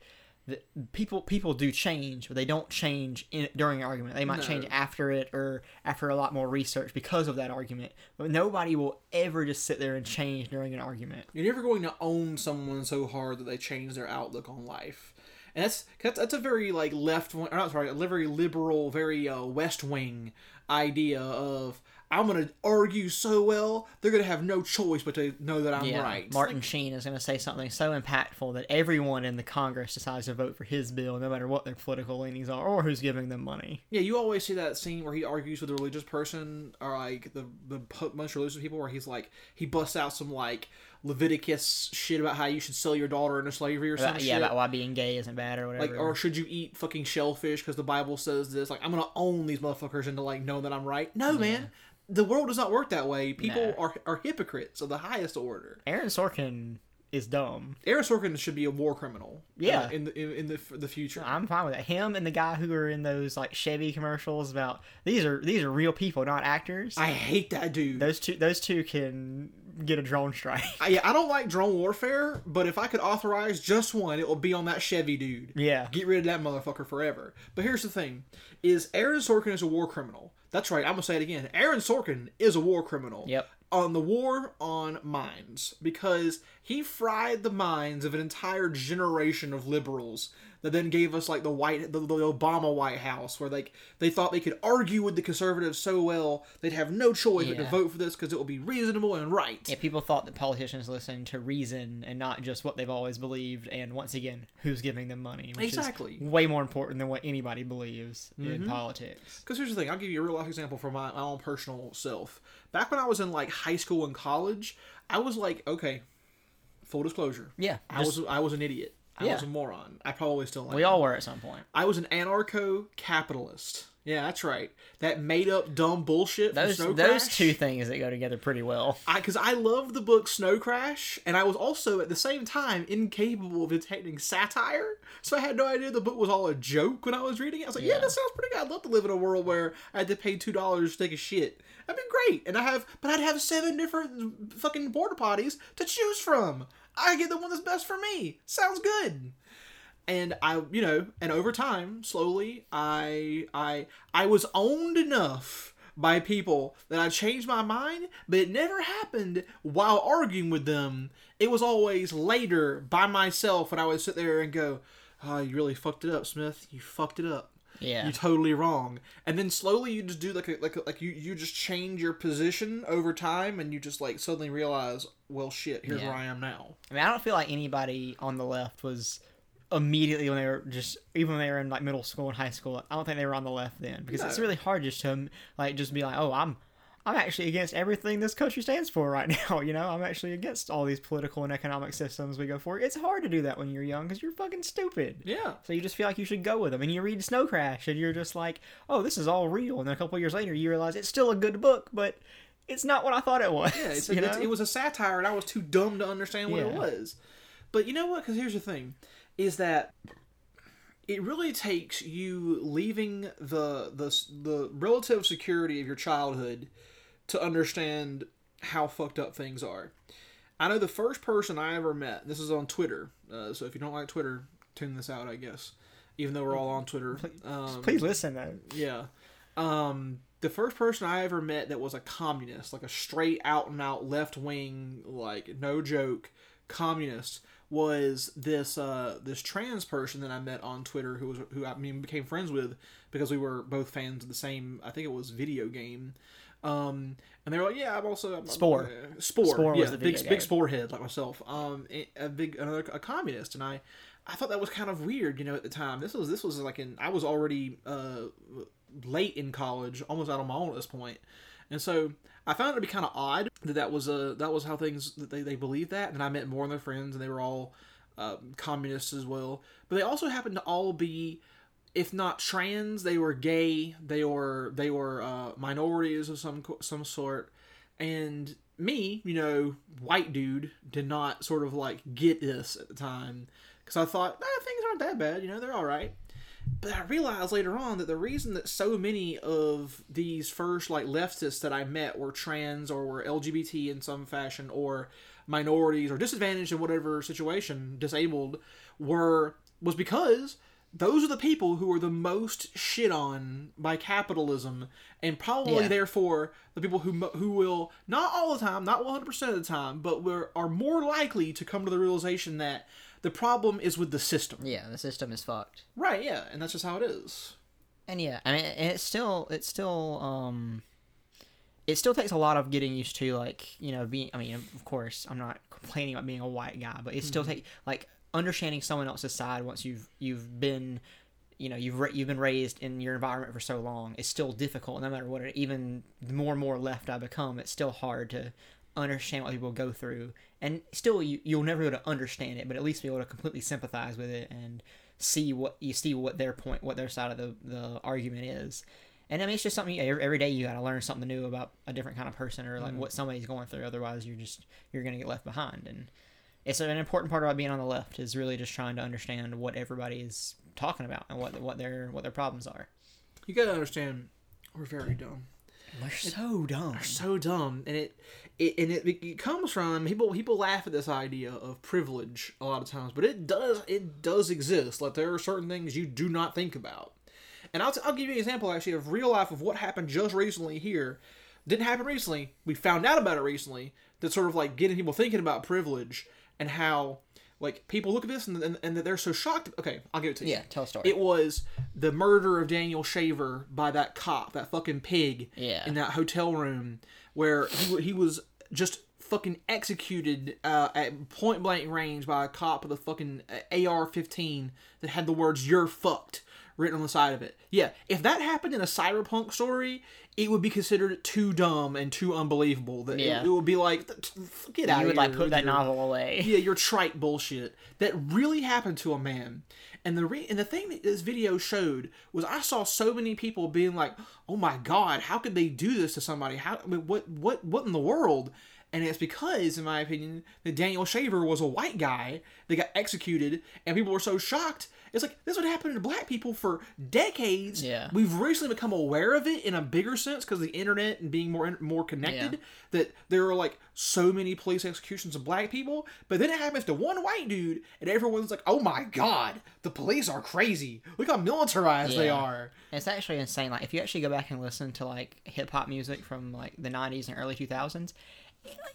Speaker 2: The, people people do change, but they don't change in, during an argument. They might
Speaker 1: No.
Speaker 2: change after it or after a lot more research because of that argument. But nobody will ever just sit there and change during an argument.
Speaker 1: You're never going to own someone so hard that they change their outlook on life. And that's that's, that's a very like left wing, or not sorry, a very liberal, very uh, West Wing idea of I'm gonna argue so well they're gonna have no choice but to know that I'm right.
Speaker 2: Martin
Speaker 1: like,
Speaker 2: Sheen is going to say something so impactful that everyone in the Congress decides to vote for his bill, no matter what their political leanings are or who's giving them money.
Speaker 1: yeah, you always see that scene where he argues with a religious person or like the the pu- most religious people, where he's like he busts out some like Leviticus shit about how you should sell your daughter into slavery or something.
Speaker 2: yeah, about why being gay isn't bad or whatever.
Speaker 1: like or should you eat fucking shellfish because the bible says this like i'm gonna own these motherfuckers into like knowing that i'm right no man the world does not work that way people
Speaker 2: No.
Speaker 1: are, are hypocrites of the highest order
Speaker 2: Aaron Sorkin is dumb.
Speaker 1: aaron sorkin should be a war criminal
Speaker 2: Yeah.
Speaker 1: uh, in the in, in the the future
Speaker 2: I'm fine with that. Him and the guy who are in those like Chevy commercials about these are these are real people, not actors.
Speaker 1: i hate that dude
Speaker 2: those two those two can get a drone strike.
Speaker 1: I, yeah, I don't like drone warfare, but if I could authorize just one, it will be on that Chevy dude.
Speaker 2: Yeah.
Speaker 1: Get rid of that motherfucker forever. But here's the thing: is Aaron Sorkin is a war criminal. That's right. I'm gonna say it again. Aaron Sorkin is a war criminal.
Speaker 2: Yep.
Speaker 1: On the war on minds because he fried the minds of an entire generation of liberals that then gave us like the white the, the Obama White House where like they thought they could argue with the conservatives so well they'd have no choice but to vote for this because it will be reasonable and right.
Speaker 2: Yeah, people thought that politicians listened to reason and not just what they've always believed. And once again, who's giving them money? Which
Speaker 1: Exactly.
Speaker 2: Is way more important than what anybody believes
Speaker 1: Mm-hmm.
Speaker 2: in politics.
Speaker 1: Because here's the thing, I'll give you a real life example from my, my own personal self. Back when I was in like high school and college, I was like, okay, full disclosure,
Speaker 2: Yeah,
Speaker 1: I
Speaker 2: just-
Speaker 1: was I was an idiot. I
Speaker 2: Yeah.
Speaker 1: was a moron. I probably still am.
Speaker 2: we all were at some point.
Speaker 1: I was an anarcho-capitalist. Yeah, that's right. That made up dumb bullshit.
Speaker 2: Those those
Speaker 1: Crash.
Speaker 2: two things that go together pretty well.
Speaker 1: I because I loved the book Snow Crash, and I was also at the same time incapable of detecting satire. So I had no idea the book was all a joke when I was reading it. I was like, yeah,
Speaker 2: Yeah.
Speaker 1: that sounds pretty good. I'd love to live in a world where I had to pay two dollars to take a shit. That'd be great. And I have, but I'd have seven different fucking porta potties to choose from. I get the one that's best for me. Sounds good and I, you know, and over time, slowly, I, I, I was owned enough by people that I changed my mind, but it never happened while arguing with them. It was always later by myself when I would sit there and go, "Oh, you really fucked it up, Smith. You fucked it up.
Speaker 2: Yeah.
Speaker 1: You're totally wrong." And then slowly, you just do like a, like a, like you you just change your position over time, and you just like suddenly realize, "Well, shit, here's
Speaker 2: Yeah.
Speaker 1: where I am now."
Speaker 2: I mean, I don't feel like anybody on the left was immediately when they were just even when they were in like middle school and high school. I don't think they were on the left then because it's really hard just to like just be like, oh, I'm I'm actually against everything this country stands for right (laughs) now. You know, I'm actually against all these political and economic systems we go for. It's hard to do that when you're young because you're fucking stupid.
Speaker 1: Yeah.
Speaker 2: So you just feel like you should go with them, and you read Snow Crash, and you're just like, "Oh, this is all real." And then a couple years later, you realize it's still a good book, but it's not what I thought it was.
Speaker 1: Yeah, it's, (laughs) it's, it was a satire, and I was too dumb to understand what it was. But you know what? Because here's the thing: is that it really takes you leaving the the the relative security of your childhood to understand how fucked up things are. I know the first person I ever met. This is on Twitter. Uh, so if you don't like Twitter, tune this out. I guess, even though we're all on Twitter. (laughs) Um,
Speaker 2: Please listen though.
Speaker 1: yeah. Um, the first person I ever met that was a communist, like a straight out and out left wing, like no joke, communist, was this uh this trans person that I met on Twitter who was who I mean became friends with because we were both fans of the same I think it was video game. Um, and they were like, "Yeah, I'm also I'm,
Speaker 2: Spore.
Speaker 1: uh, Spore,
Speaker 2: Spore
Speaker 1: yeah, big
Speaker 2: video
Speaker 1: big
Speaker 2: game.
Speaker 1: Spore head like myself. Um, a- a big another a communist, and I I thought that was kind of weird, you know, at the time. This was this was like in I was already uh late in college, almost out on my own at this point, and so I found it to be kind of odd that that was uh that was how things that they they believed that. And I met more of their friends, and they were all uh, communists as well. But they also happened to all be if not trans, they were gay. They were they were uh, minorities of some some sort, and me, you know, white dude, did not sort of like get this at the time because I thought eh, things aren't that bad. You know, they're all right. But I realized later on that the reason that so many of these first like leftists that I met were trans or were LGBT in some fashion or minorities or disadvantaged in whatever situation, disabled, were was because those are the people who are the most shit on by capitalism and probably
Speaker 2: Yeah.
Speaker 1: therefore the people who who will not all the time not 100% of the time but were, are more likely to come to the realization that the problem is with the system
Speaker 2: Yeah, the system is fucked.
Speaker 1: right yeah and that's just how it is
Speaker 2: And yeah, I mean, it's still, it's still, um, it still takes a lot of getting used to, like, you know, being. I mean, of course, I'm not complaining about being a white guy, but it still take like understanding someone else's side once you've you've been, you know, you've you've been raised in your environment for so long. It's still difficult, no matter what. It, even the more and more left I become, it's still hard to understand what people go through, and still you you'll never be able to understand it, but at least be able to completely sympathize with it and see what you see what their point, what their side of the the argument is. And I mean, it's just something every, every day you got to learn something new about a different kind of person or like mm-hmm. what somebody's going through. Otherwise, you're just you're gonna get left behind. And it's an important part about being on the left is really just trying to understand what everybody is talking about and what what their what their problems are.
Speaker 1: you gotta understand we're very dumb.
Speaker 2: They're so dumb.
Speaker 1: We're so dumb and it, it and it, it comes from people people laugh at this idea of privilege a lot of times but it does it does exist. Like there are certain things you do not think about. And I'll, t- I'll give you an example actually of real life of what happened just recently here. Didn't happen recently. We found out about it recently. That sort of like getting people thinking about privilege and how like people look at this and, and, and that they're so shocked okay i'll give it to you
Speaker 2: Yeah, tell a story.
Speaker 1: it was the murder of Daniel Shaver by that cop, that fucking pig,
Speaker 2: Yeah.
Speaker 1: in that hotel room where he, he was just fucking executed uh, at point blank range by a cop with a fucking uh, AR-15 that had the words "You're fucked" written on the side of it. Yeah, if that happened in a cyberpunk story, it would be considered too dumb and too unbelievable. That it-
Speaker 2: Yeah.
Speaker 1: it, would be like, get out
Speaker 2: you would like put that
Speaker 1: your-
Speaker 2: novel away. (laughs)
Speaker 1: yeah, your trite bullshit that really happened to a man. And the re- and the thing that this video showed was I saw so many people being like, "Oh my god, how could they do this to somebody? How I mean, what what what in the world?" And it's because, in my opinion, that Daniel Shaver was a white guy that got executed, and people were so shocked. It's like this would happen to black people for decades.
Speaker 2: Yeah.
Speaker 1: We've recently become aware of it in a bigger sense because of the internet and being more more connected.
Speaker 2: Yeah.
Speaker 1: That there are like so many police executions of black people, but then it happens to one white dude, and everyone's like, "Oh my god, the police are crazy! Look how militarized they are."
Speaker 2: It's actually insane. Like if you actually go back and listen to like hip hop music from like the '90s and early 2000s,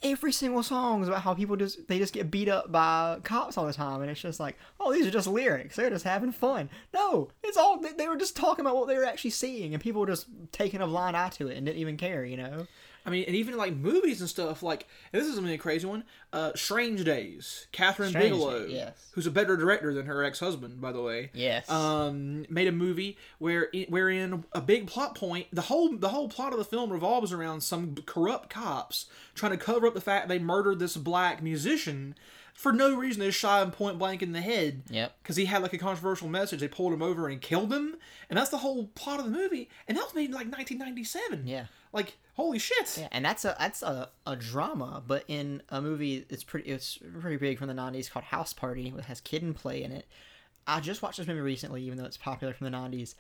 Speaker 2: every single song is about how people just they just get beat up by cops all the time, and it's just like, oh, these are just lyrics. They're just having fun. No, it's all they, they were just talking about what they were actually seeing, and people were just taking a blind eye to it and didn't even care. You know?
Speaker 1: I mean, and even like movies and stuff. Like and this is a crazy one. Uh, Strange Days. Kathryn
Speaker 2: Strange
Speaker 1: Bigelow,
Speaker 2: Days, yes.
Speaker 1: who's a better director than her ex-husband, by the way.
Speaker 2: Yes.
Speaker 1: um, made a movie where wherein a big plot point the whole the whole plot of the film revolves around some corrupt cops trying to cover up the fact they murdered this black musician for no reason they shot him point blank in the head
Speaker 2: Yep.
Speaker 1: because he had like a controversial message they pulled him over and killed him and that's the whole plot of the movie and that was made in like 1997
Speaker 2: Yeah.
Speaker 1: Like holy shit
Speaker 2: Yeah, and that's a that's a, a drama, but in a movie it's pretty it's pretty big from the '90s called House Party, which has Kid and Play in it. I just watched this movie recently, even though it's popular from the '90s,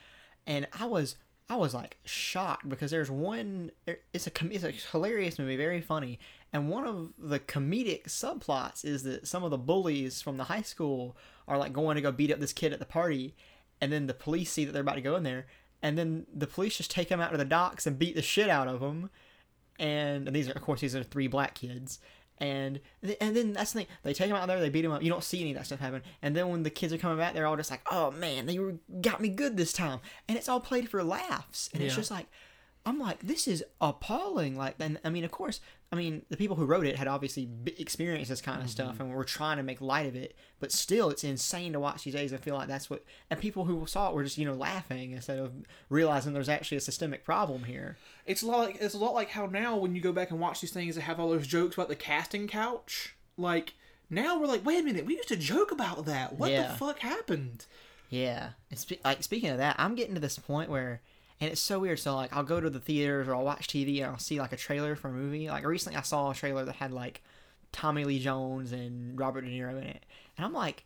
Speaker 2: and I was I was like shocked because there's one it's a it's a hilarious movie, very funny, and one of the comedic subplots is that some of the bullies from the high school are like going to go beat up this kid at the party, and then the police see that they're about to go in there, and then the police just take him out to the docks and beat the shit out of him. And, and these are of course these are three black kids. And and then that's the thing. They take him out there they beat him up. You don't see any of that stuff happen. And then when the kids are coming back they're all just like oh man they were, got me good this time. And it's all played for laughs. And it's just like i'm like this is appalling like and i mean of course i mean the people who wrote it had obviously experienced this kind of stuff mm-hmm. and were trying to make light of it but still it's insane to watch these days and feel like that's what and people who saw it were just you know laughing instead of realizing there's actually a systemic problem here
Speaker 1: It's a lot like it's a lot like how now when you go back and watch these things that have all those jokes about the casting couch, like now we're like, wait a minute, we used to joke about that. What
Speaker 2: Yeah.
Speaker 1: the fuck happened?
Speaker 2: Yeah, and spe- like speaking of that, I'm getting to this point where and it's so weird. So like, I'll go to the theaters or I'll watch TV and I'll see like a trailer for a movie. Like recently, I saw a trailer that had like Tommy Lee Jones and Robert De Niro in it, and I'm like,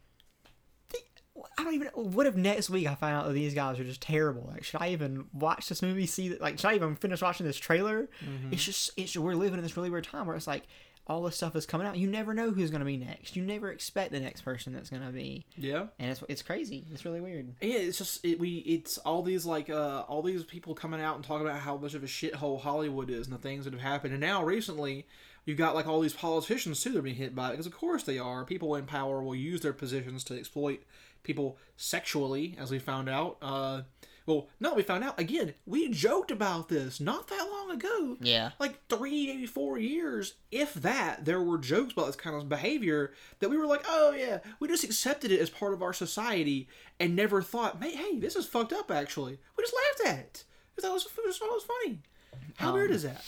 Speaker 2: I don't even. What if next week I find out that these guys are just terrible? Like, should I even watch this movie? See? Like, should I even finish watching this trailer? Mm-hmm. It's just, it's we're living in this really weird time where it's like all this stuff is coming out. You never know who's gonna be next. You never expect the next person that's gonna be,
Speaker 1: Yeah.
Speaker 2: and it's it's crazy. It's really weird.
Speaker 1: Yeah, it's just it, we it's all these like uh all these people coming out and talking about how much of a shithole Hollywood is and the things that have happened. And now recently, you've got like all these politicians too that are being hit by it because of course they are. People in power will use their positions to exploit people sexually, as we found out. Uh, well, no, we found out again. We joked about this not that long ago.
Speaker 2: Yeah.
Speaker 1: Like three, maybe four years, if that, there were jokes about this kind of behavior that we were like, oh yeah, we just accepted it as part of our society and never thought, hey, this is fucked up. Actually, we just laughed at it. It was, we just thought it was funny. How weird is that?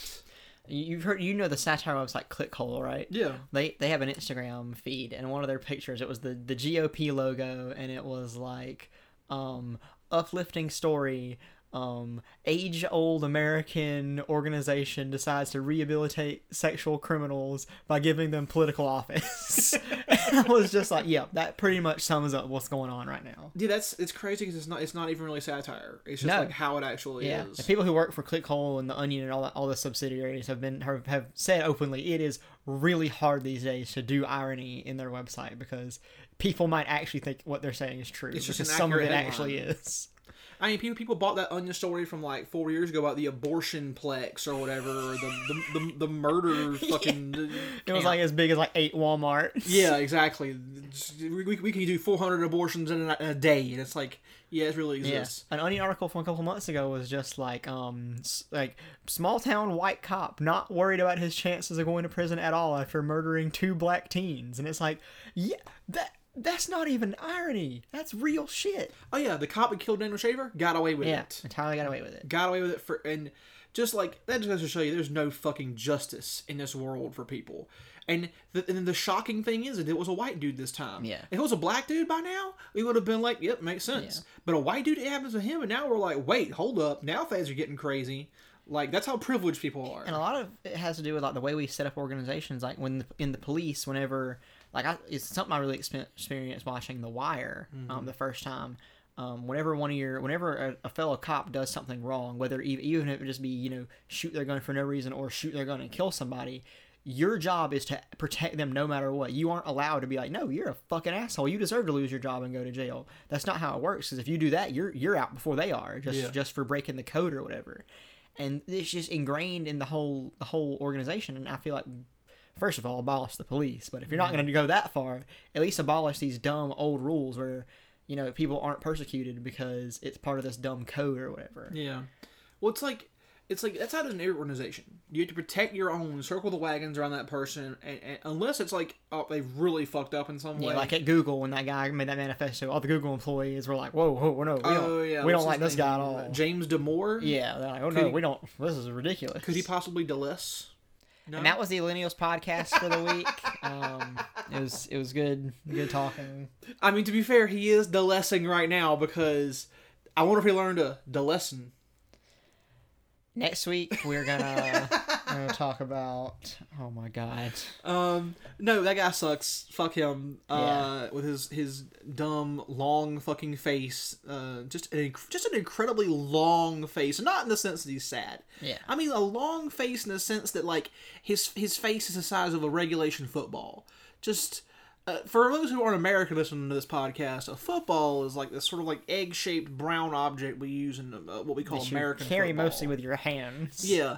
Speaker 2: You've heard, you know, the satire website Clickhole, right?
Speaker 1: Yeah.
Speaker 2: They they have an Instagram feed, and one of their pictures it was the the GOP logo, and it was like, um, uplifting story. Um, age old American organization decides to rehabilitate sexual criminals by giving them political office. (laughs) I was just like, yeah, that pretty much sums up what's going on right now.
Speaker 1: Yeah, that's it's crazy because it's not it's not even really satire. It's just
Speaker 2: No.
Speaker 1: like how it actually
Speaker 2: Yeah,
Speaker 1: is.
Speaker 2: the people who work for Clickhole and the Onion and all that, all the subsidiaries have been have, have said openly it is really hard these days to do irony in their website because people might actually think what they're saying is true.
Speaker 1: It's just
Speaker 2: because some of it
Speaker 1: accurate
Speaker 2: actually is. (laughs)
Speaker 1: I mean, people people bought that Onion story from like four years ago about the abortion plex or whatever, or the the, the, the murder (laughs) fucking.
Speaker 2: It was like as big as like eight Walmart.
Speaker 1: Yeah, (laughs) exactly. We, we, we can do 400 abortions in a, in a day, and it's like, yeah, it really
Speaker 2: Yeah.
Speaker 1: exists.
Speaker 2: An Onion article from a couple months ago was just like, um, like small town white cop not worried about his chances of going to prison at all after murdering two black teens, and it's like, yeah, that that's not even irony. That's real shit.
Speaker 1: Oh yeah, the cop that killed Daniel Shaver got away with
Speaker 2: Yeah,
Speaker 1: it.
Speaker 2: entirely got away with it.
Speaker 1: Got away with it for and just like that just goes to show you, there's no fucking justice in this world for people. And the, and the shocking thing is that it was a white dude this time.
Speaker 2: Yeah.
Speaker 1: If it was a black dude by now, we would have been like, yep, makes sense. But a white dude, it happens to him, and now we're like, wait, hold up, now things are getting crazy. Like that's how privileged people are.
Speaker 2: and a lot of it has to do with like the way we set up organizations like when the, in the police whenever like I, it's something i really expe- experienced watching the wire um, the first time um, whenever one of your whenever a, a fellow cop does something wrong whether even, even if it just be you know shoot their gun for no reason or shoot their gun and kill somebody your job is to protect them no matter what. You aren't allowed to be like, no, you're a fucking asshole. You deserve to lose your job and go to jail. That's not how it works. Because if you do that, you're you're out before they are, just
Speaker 1: Yeah.
Speaker 2: just for breaking the code or whatever and it's just ingrained in the whole the whole organization and i feel like first of all abolish the police but if you're not going to go that far at least abolish these dumb old rules where you know people aren't persecuted because it's part of this dumb code or whatever
Speaker 1: Yeah. Well, it's like it's like that's is in every organization. You have to protect your own, circle the wagons around that person, and, and unless it's like oh they've really fucked up in some
Speaker 2: yeah,
Speaker 1: way.
Speaker 2: like at Google when that guy made that manifesto, all the Google employees were like, "Whoa, whoa, no, we don't,
Speaker 1: oh yeah,
Speaker 2: we
Speaker 1: what's
Speaker 2: don't like
Speaker 1: his
Speaker 2: this guy at all."
Speaker 1: James Damore.
Speaker 2: Yeah, they're like, "Oh
Speaker 1: Could
Speaker 2: no,
Speaker 1: he-
Speaker 2: we don't. This is ridiculous."
Speaker 1: Could he possibly deless? No.
Speaker 2: And that was the Millennials podcast for the week. um, it was it was good, good talking.
Speaker 1: I mean, to be fair, he is delessing right now because I wonder if he learned a delesson.
Speaker 2: Next week we're gonna, (laughs) gonna talk about. Oh my god.
Speaker 1: Um, no, that guy sucks. Fuck him. Uh,
Speaker 2: Yeah.
Speaker 1: with his his dumb long fucking face. Uh, just an just an incredibly long face. Not in the sense that he's sad.
Speaker 2: Yeah.
Speaker 1: I mean a long face in the sense that like his his face is the size of a regulation football. Just. Uh, for those who aren't American listening to this podcast, a football is like this sort of like egg-shaped brown object we use in uh, what we call
Speaker 2: That you
Speaker 1: American
Speaker 2: carry
Speaker 1: football.
Speaker 2: mostly with your hands.
Speaker 1: Yeah.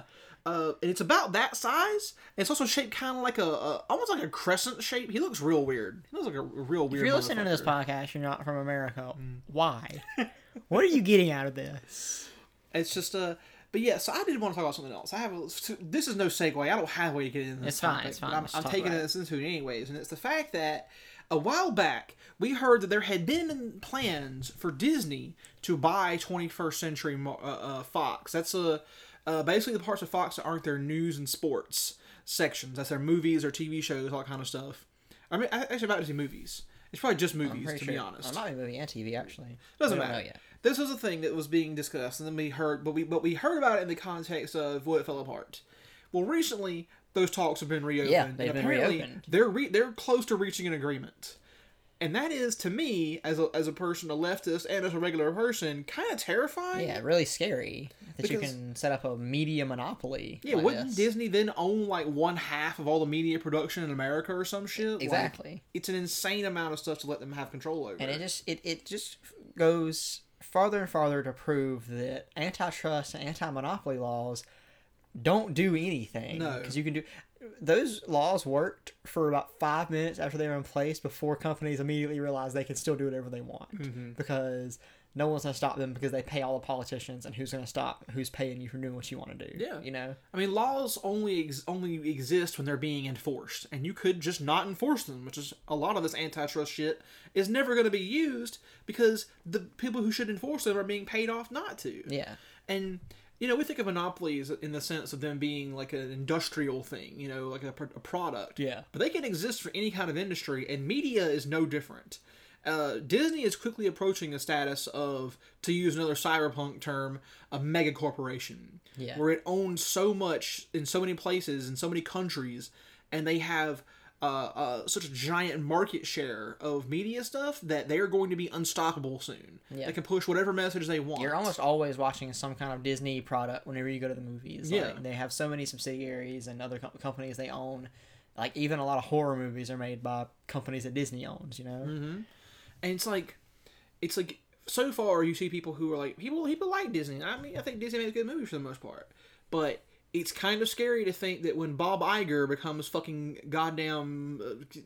Speaker 1: Uh, and it's about that size. It's also shaped kind of like a, a almost like a crescent shape. He looks real weird. He looks like a real weird.
Speaker 2: If you're listening to this podcast, you're not from America. Why? (laughs) what are you getting out of this?
Speaker 1: it's just uh But yeah, so I did want to talk about something else. I have a, this is no segue. I don't have a way to get into this.
Speaker 2: It's fine,
Speaker 1: topic,
Speaker 2: it's
Speaker 1: but
Speaker 2: fine.
Speaker 1: I'm, I'm taking this into it anyways, and it's the fact that a while back we heard that there had been plans for Disney to buy 21st Century uh, uh, Fox. That's a uh, basically the parts of Fox that aren't their news and sports sections. That's their movies or TV shows, all that kind of stuff. I mean, I- actually, about to see movies. It's probably just movies, to
Speaker 2: sure.
Speaker 1: be honest.
Speaker 2: I'm not even movie and TV actually.
Speaker 1: Doesn't matter.
Speaker 2: yet.
Speaker 1: This was a thing that was being discussed, and then we heard, but we but we heard about it in the context of what fell apart. Well, recently those talks have been reopened.
Speaker 2: Yeah,
Speaker 1: and
Speaker 2: they've been
Speaker 1: apparently
Speaker 2: reopened.
Speaker 1: They're re- they're close to reaching an agreement, and that is to me as a as a person, a leftist, and as a regular person, kind of terrifying.
Speaker 2: Yeah, really scary that you can set up a media monopoly.
Speaker 1: Yeah,
Speaker 2: like
Speaker 1: wouldn't
Speaker 2: this.
Speaker 1: Disney then own like one half of all the media production in America or some shit? Like,
Speaker 2: Exactly.
Speaker 1: it's an insane amount of stuff to let them have control over.
Speaker 2: and it just it, it just goes farther and farther to prove that antitrust and anti-monopoly laws don't do anything
Speaker 1: No.
Speaker 2: because you can do those laws worked for about five minutes after they were in place before companies immediately realized they can still do whatever they want
Speaker 1: Mm-hmm.
Speaker 2: because no one's going to stop them because they pay all the politicians and who's going to stop who's paying you for doing what you want to do
Speaker 1: Yeah.
Speaker 2: you know
Speaker 1: I mean, laws only ex- only exist when they're being enforced, and you could just not enforce them, which is a lot of this antitrust shit is never going to be used because the people who should enforce them are being paid off not to.
Speaker 2: yeah
Speaker 1: And you know, we think of monopolies in the sense of them being like an industrial thing, you know, like a, a product.
Speaker 2: Yeah.
Speaker 1: But they can exist for any kind of industry, and media is no different. Uh, Disney is quickly approaching a status of, to use another cyberpunk term, a mega corporation.
Speaker 2: Yeah.
Speaker 1: Where it owns so much in so many places in so many countries, and they have uh, uh, such a giant market share of media stuff that they are going to be unstoppable soon.
Speaker 2: Yeah.
Speaker 1: They can push whatever message they want.
Speaker 2: You're almost always watching some kind of Disney product whenever you go to the movies.
Speaker 1: Yeah.
Speaker 2: Like, they have so many subsidiaries and other com- companies they own. Like even a lot of horror movies are made by companies that Disney owns. You know.
Speaker 1: and it's like it's like so far you see people who are like people people like Disney. I mean, I think Disney makes good movies for the most part, but it's kind of scary to think that when Bob Iger becomes fucking goddamn uh,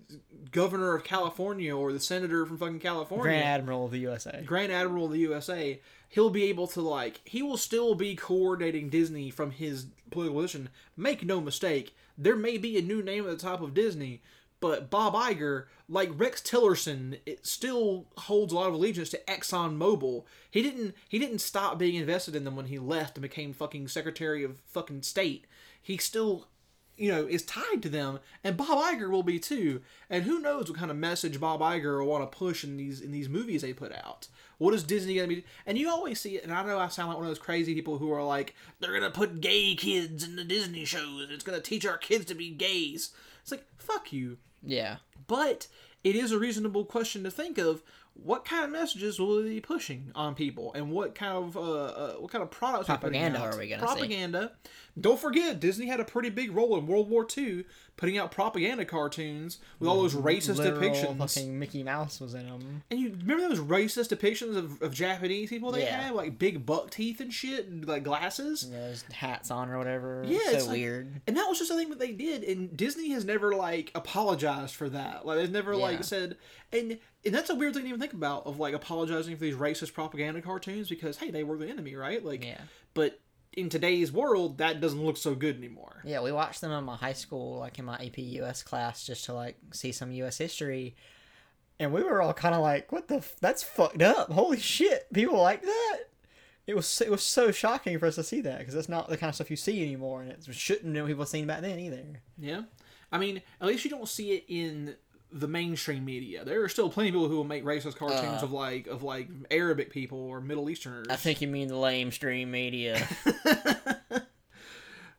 Speaker 1: governor of California or the senator from fucking California,
Speaker 2: Grand Admiral of the USA.
Speaker 1: Grand Admiral of the USA, he'll be able to like he will still be coordinating Disney from his political position. Make no mistake, there may be a new name at the top of Disney, but Bob Iger, like Rex Tillerson, it still holds a lot of allegiance to Exxon Mobil. He didn't he didn't stop being invested in them when he left and became fucking Secretary of fucking State. He still you know, is tied to them, and Bob Iger will be too. And who knows what kind of message Bob Iger will want to push in these in these movies they put out. What is Disney gonna be? And you always see it. And I know I sound like one of those crazy people who are like, they're gonna put gay kids in the Disney shows. It's gonna teach our kids to be gays. It's like fuck you.
Speaker 2: Yeah.
Speaker 1: But it is a reasonable question to think of. What kind of messages will they be pushing on people, and what kind of uh, uh what kind of products are
Speaker 2: Propaganda
Speaker 1: out?
Speaker 2: are we gonna see?
Speaker 1: propaganda? Don't forget, Disney had a pretty big role in World War II, putting out propaganda cartoons with all those racist
Speaker 2: Literal
Speaker 1: depictions.
Speaker 2: fucking Mickey Mouse was in them.
Speaker 1: And you remember those racist depictions of, of Japanese people they
Speaker 2: Yeah.
Speaker 1: had, like big buck teeth and shit, and like glasses.
Speaker 2: Yeah, those hats on or whatever.
Speaker 1: Yeah,
Speaker 2: so
Speaker 1: it's like-
Speaker 2: weird.
Speaker 1: And that was just a thing that they did, and Disney has never like apologized for that. Like they've never
Speaker 2: Yeah.
Speaker 1: like said, and and that's a weird thing to even think about of like apologizing for these racist propaganda cartoons because hey, they were the enemy, right? Like,
Speaker 2: Yeah.
Speaker 1: but in today's world, that doesn't look so good anymore.
Speaker 2: Yeah, we watched them in my high school, like in my AP US class, just to like see some US history. And we were all kind of like, "What the? F- that's fucked up! Holy shit! People like that." It was it was so shocking for us to see that because that's not the kind of stuff you see anymore, and it shouldn't have people seen back then either.
Speaker 1: Yeah, I mean, at least you don't see it in the mainstream media. There are still plenty of people who will make racist cartoons
Speaker 2: Uh.
Speaker 1: of like of like Arabic people or Middle Easterners.
Speaker 2: I think you mean the lamestream media. (laughs)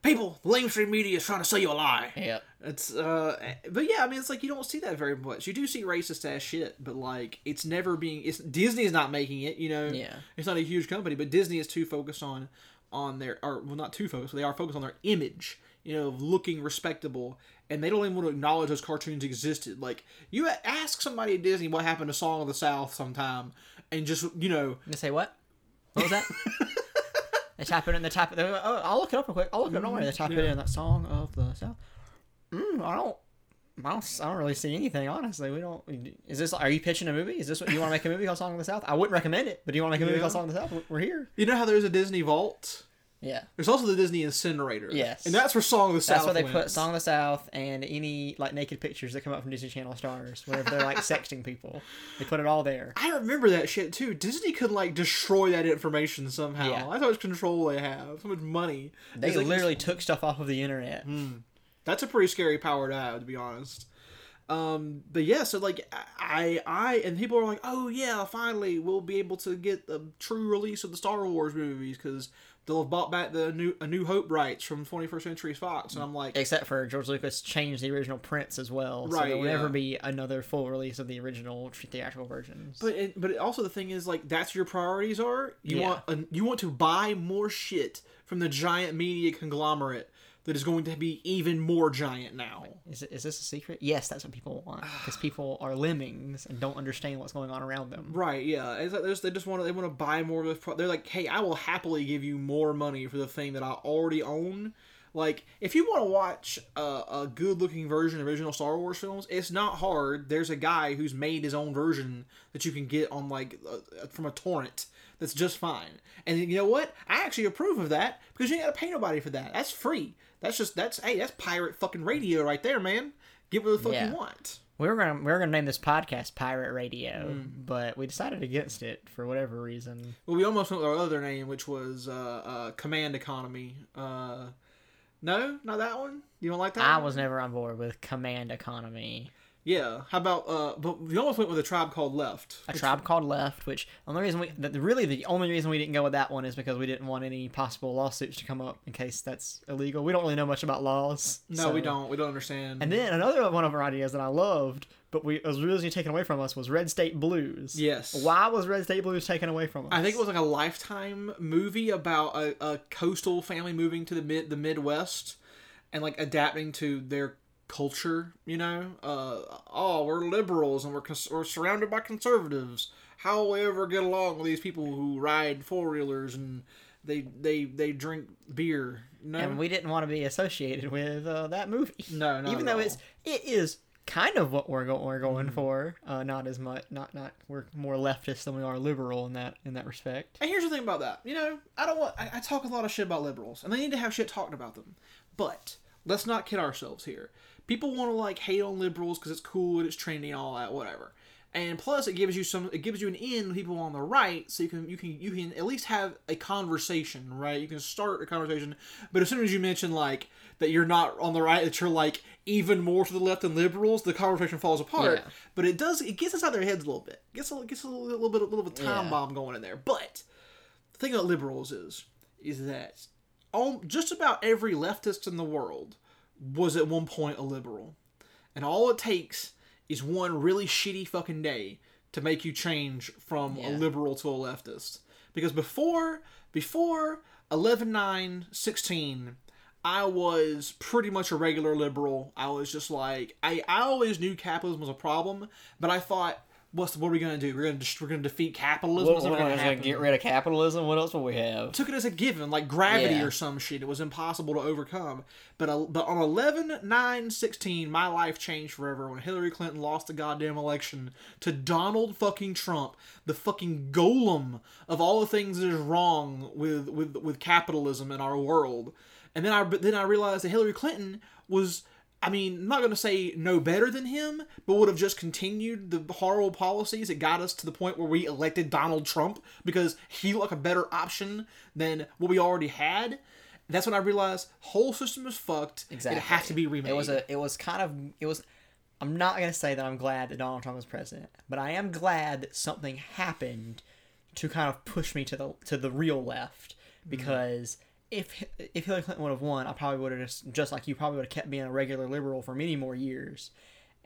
Speaker 1: people, the mainstream media is trying to sell you a lie.
Speaker 2: Yeah.
Speaker 1: It's uh, but yeah, I mean, it's like you don't see that very much. You do see racist ass shit, but like it's never being. It's Disney's not making it. You know,
Speaker 2: Yeah.
Speaker 1: it's not a huge company, but Disney is too focused on on their or well, not too focused, but they are focused on their image. You know, of looking respectable, and they don't even want to acknowledge those cartoons existed. Like you ask somebody at Disney what happened to Song of the South sometime, and just you know,
Speaker 2: You say what? What was that? (laughs) they it in the. It, oh, I'll look it up real quick. I'll look it up. Don't worry. They type it in that song of the South. Mm, I don't. I don't, I don't really see anything, honestly. We don't. Is this? Are you pitching a movie? Is this what you want to make a movie called Song of the South? I wouldn't recommend it, but do you want to make a movie
Speaker 1: Yeah.
Speaker 2: called Song of the South? We're here.
Speaker 1: you know how there's a Disney Vault.
Speaker 2: Yeah,
Speaker 1: There's also the Disney Incinerator.
Speaker 2: Yes.
Speaker 1: and that's where Song of the South.
Speaker 2: that's where they
Speaker 1: went.
Speaker 2: put Song of the South and any like naked pictures that come up from Disney Channel stars whenever they're like (laughs) sexting people. They put it all there.
Speaker 1: I remember that shit too. Disney could like destroy that information somehow.
Speaker 2: Yeah.
Speaker 1: That's how much control they have, so much money.
Speaker 2: They
Speaker 1: It's like-
Speaker 2: literally took stuff off of the internet.
Speaker 1: That's a pretty scary power to have, to be honest. Um, but yeah, so like I, I, and people are like, oh yeah, finally we'll be able to get the true release of the Star Wars movies because they'll have bought back the new A New Hope rights from 21st Century Fox, and I'm like,
Speaker 2: Except for George Lucas changed the original prints as well, so
Speaker 1: Right,
Speaker 2: there will
Speaker 1: yeah.
Speaker 2: never be another full release of the original theatrical versions.
Speaker 1: but it, but it, also the thing is like that's your priorities are you
Speaker 2: Yeah.
Speaker 1: want a, you want to buy more shit from the giant media conglomerate that is going to be even more giant now.
Speaker 2: Is, it, is this a secret? Yes, that's what people want because people are lemmings and don't understand what's going on around them.
Speaker 1: Right, yeah. It's like there's- they just want to they want to buy more of the. Pro- they're like, hey, I will happily give you more money for the thing that I already own. Like, if you want to watch a, a good looking version of original Star Wars films, it's not hard. There's a guy who's made his own version that you can get on like uh, from a torrent. That's just fine. And you know what? I actually approve of that because you ain't got to pay nobody for that. That's free. That's just that's hey, that's pirate fucking radio right there, man. Get what the fuck
Speaker 2: Yeah.
Speaker 1: you want.
Speaker 2: We were gonna we were gonna name this podcast Pirate Radio,
Speaker 1: Hmm.
Speaker 2: but we decided against it for whatever reason.
Speaker 1: Well, we almost went with our other name, which was uh, uh, Command Economy. Uh, no, not that one. You don't like that?
Speaker 2: I
Speaker 1: one?
Speaker 2: was never on board with Command Economy.
Speaker 1: Yeah. How about? Uh, but we almost went with a tribe called Left.
Speaker 2: A tribe called Left, which the only reason we, the, really the only reason we didn't go with that one is because we didn't want any possible lawsuits to come up in case that's illegal. We don't really know much about laws.
Speaker 1: No, we don't. We don't understand.
Speaker 2: And then another one of our ideas that I loved, but we was really taken away from us was Red State Blues.
Speaker 1: Yes.
Speaker 2: Why was Red State Blues taken away from us?
Speaker 1: I think it was like a lifetime movie about a, a coastal family moving to the mid the Midwest and like adapting to their culture. You know, uh, oh, we're liberals and we're cons- we're surrounded by conservatives. How will we ever get along with these people who ride four wheelers and they they they drink beer? No,
Speaker 2: and we didn't want to be associated with uh, that movie. (laughs)
Speaker 1: No, no,
Speaker 2: even though
Speaker 1: all.
Speaker 2: it's it is kind of what we're, go- we're going for. Uh, not as much. Not not we're more leftist than we are liberal in that in that respect.
Speaker 1: And here's the thing about that. You know, I don't want. I, I talk a lot of shit about liberals, and they need to have shit talked about them. But let's not kid ourselves here. People want to like hate on liberals because it's cool and it's trendy and all that, whatever. And plus, it gives you some. It gives you an in with people on the right, so you can you can you can at least have a conversation, right? You can start a conversation. But as soon as you mention like that you're not on the right, that you're like even more to the left than liberals, the conversation falls apart.
Speaker 2: Yeah.
Speaker 1: But it does. It gets us out of their heads a little bit. Gets a gets a little, little bit a little bit of a time
Speaker 2: Yeah.
Speaker 1: bomb going in there. But the thing about liberals is is that all, just about every leftist in the world was at one point a liberal. And all it takes is one really shitty fucking day to make you change from a liberal to a leftist. Because before before 11 9 16 I was pretty much a regular liberal. I was just like I, I always knew capitalism was a problem, but I thought, what's what are we gonna do? We're gonna just, we're gonna defeat capitalism. It's never gonna happen
Speaker 2: rid of capitalism. What else will we have?
Speaker 1: took it as a given, like gravity
Speaker 2: Yeah.
Speaker 1: or some shit. It was impossible to overcome. But uh, but on 11 9 16, my life changed forever when Hillary Clinton lost the goddamn election to Donald fucking Trump, the fucking golem of all the things that is wrong with with with capitalism in our world. And then I but then I realized that Hillary Clinton was. I mean, I'm not going to say no better than him, but would have just continued the horrible policies that got us to the point where we elected Donald Trump because he looked a better option than what we already had. That's when I realized whole system is fucked.
Speaker 2: Exactly.
Speaker 1: It has to be remade.
Speaker 2: It was a. It was kind of. It was. I'm not gonna say that I'm glad that Donald Trump was president, but I am glad that something happened to kind of push me to the to the real left mm-hmm. because if if Hillary Clinton would have won, I probably would have just just like you probably would have kept being a regular liberal for many more years.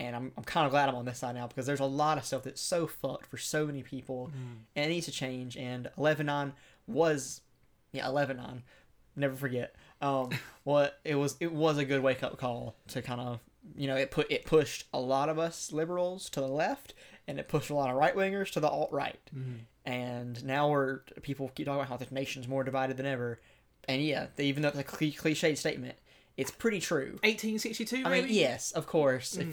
Speaker 2: And I'm, I'm kind of glad I'm on this side now because there's a lot of stuff that's so fucked for so many people and it needs to change. And 11 on was, yeah, 11 on, never forget. Um, (laughs) what it was, it was a good wake up call to kind of, you know, it put it pushed a lot of us liberals to the left, and it pushed a lot of right wingers to the alt right. And now we're people keep talking about how the nation's more divided than ever, and yeah, they, even though it's a cli- cliched statement, it's pretty true.
Speaker 1: 1862.
Speaker 2: I mean, yes, of course. If,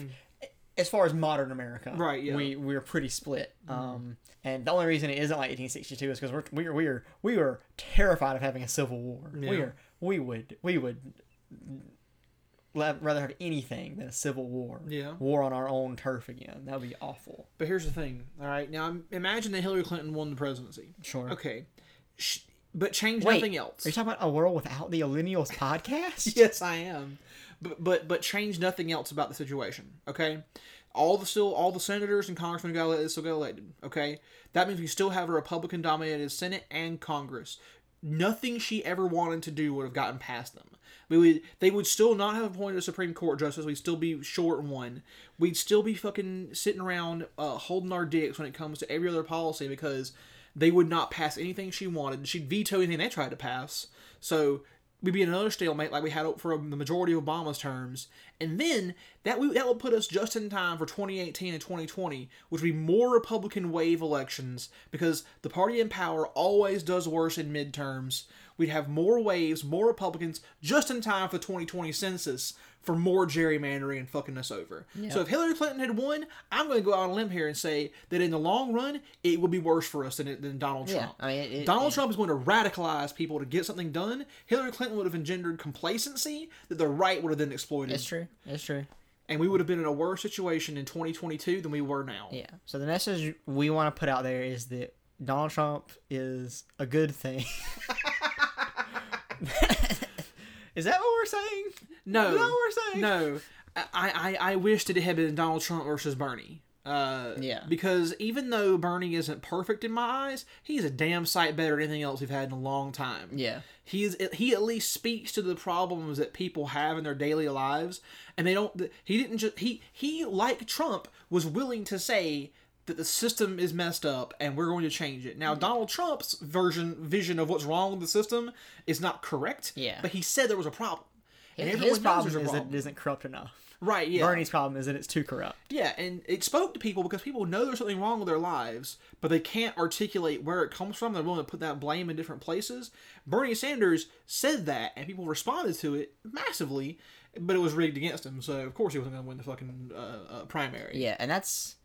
Speaker 2: as far as modern America.
Speaker 1: Right, yeah.
Speaker 2: we we're pretty split. Um, and the only reason it isn't like 1862 is because we're we are we are we are terrified of having a civil war. We
Speaker 1: Yeah.
Speaker 2: are we would we would la- rather have anything than a civil war.
Speaker 1: Yeah.
Speaker 2: war on our own turf again. That would be awful.
Speaker 1: But here's the thing. All right, now imagine that Hillary Clinton won the presidency.
Speaker 2: Sure.
Speaker 1: Okay, Sh- but change
Speaker 2: Wait,
Speaker 1: nothing else.
Speaker 2: Are you talking about a world without the Millennials podcast? (laughs)
Speaker 1: yes, I am. But but but change nothing else about the situation. Okay, all the still all the senators and congressmen got still got elected. Okay, that means we still have a Republican dominated Senate and Congress. Nothing she ever wanted to do would have gotten past them. We would they would still not have appointed a Supreme Court justice. We'd still be short one. We'd still be fucking sitting around uh, holding our dicks when it comes to every other policy because they would not pass anything she wanted. She'd veto anything they tried to pass. So we'd be in another stalemate like we had for the majority of Obama's terms, and then that we, that would put us just in time for 2018 and 2020, which would be more Republican wave elections because the party in power always does worse in midterms. We'd have more waves, more Republicans, just in time for the 2020 census for more gerrymandering and fucking us over. So if Hillary Clinton had won, I'm going to go out on a limb here and say that in the long run, it would be worse for us than, than Donald
Speaker 2: Yeah,
Speaker 1: Trump.
Speaker 2: I mean, it-
Speaker 1: Donald
Speaker 2: it-
Speaker 1: Trump is going to radicalize people to get something done. Hillary Clinton would have engendered complacency that the right would have then exploited.
Speaker 2: It's true. It's true.
Speaker 1: And we would have been in a worse situation in 2022 than we were now.
Speaker 2: Yeah. So the message we want to put out there is that Donald Trump is a good thing. (laughs) (laughs) (laughs) is that what we're saying?
Speaker 1: No,
Speaker 2: Is that what we're saying?
Speaker 1: no. I, I, I wished it had been Donald Trump versus Bernie. Uh,
Speaker 2: Yeah.
Speaker 1: Because even though Bernie isn't perfect in my eyes, he's a damn sight better than anything else we've had in a long time.
Speaker 2: Yeah.
Speaker 1: He's he at least speaks to the problems that people have in their daily lives, and they don't. He didn't just he he like Trump was willing to say that the system is messed up and we're going to change it. Now Donald Trump's version vision of what's wrong with the system is not correct.
Speaker 2: Yeah.
Speaker 1: but he said there was a problem. And
Speaker 2: His, his problem is that it isn't corrupt enough.
Speaker 1: Right, yeah.
Speaker 2: Bernie's problem is that it's too corrupt.
Speaker 1: Yeah, and it spoke to people because people know there's something wrong with their lives, but they can't articulate where it comes from. They're willing to put that blame in different places. Bernie Sanders said that, and people responded to it massively, but it was rigged against him. So of course he wasn't going to win the fucking uh, uh, primary.
Speaker 2: Yeah, and that's.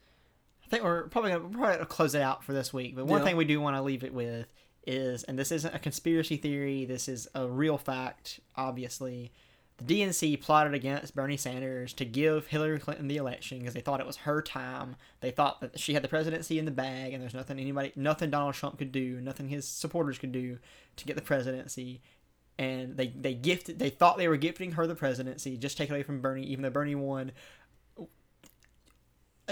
Speaker 2: I think we're probably gonna, we're probably gonna close it out for this week. But one
Speaker 1: Yeah.
Speaker 2: thing we do want to leave it with is, and this isn't a conspiracy theory. This is a real fact. Obviously, the DNC plotted against Bernie Sanders to give Hillary Clinton the election because they thought it was her time. They thought that she had the presidency in the bag, and there's nothing anybody, nothing Donald Trump could do, nothing his supporters could do to get the presidency. And they they gifted, they thought they were gifting her the presidency, just take it away from Bernie, even though Bernie won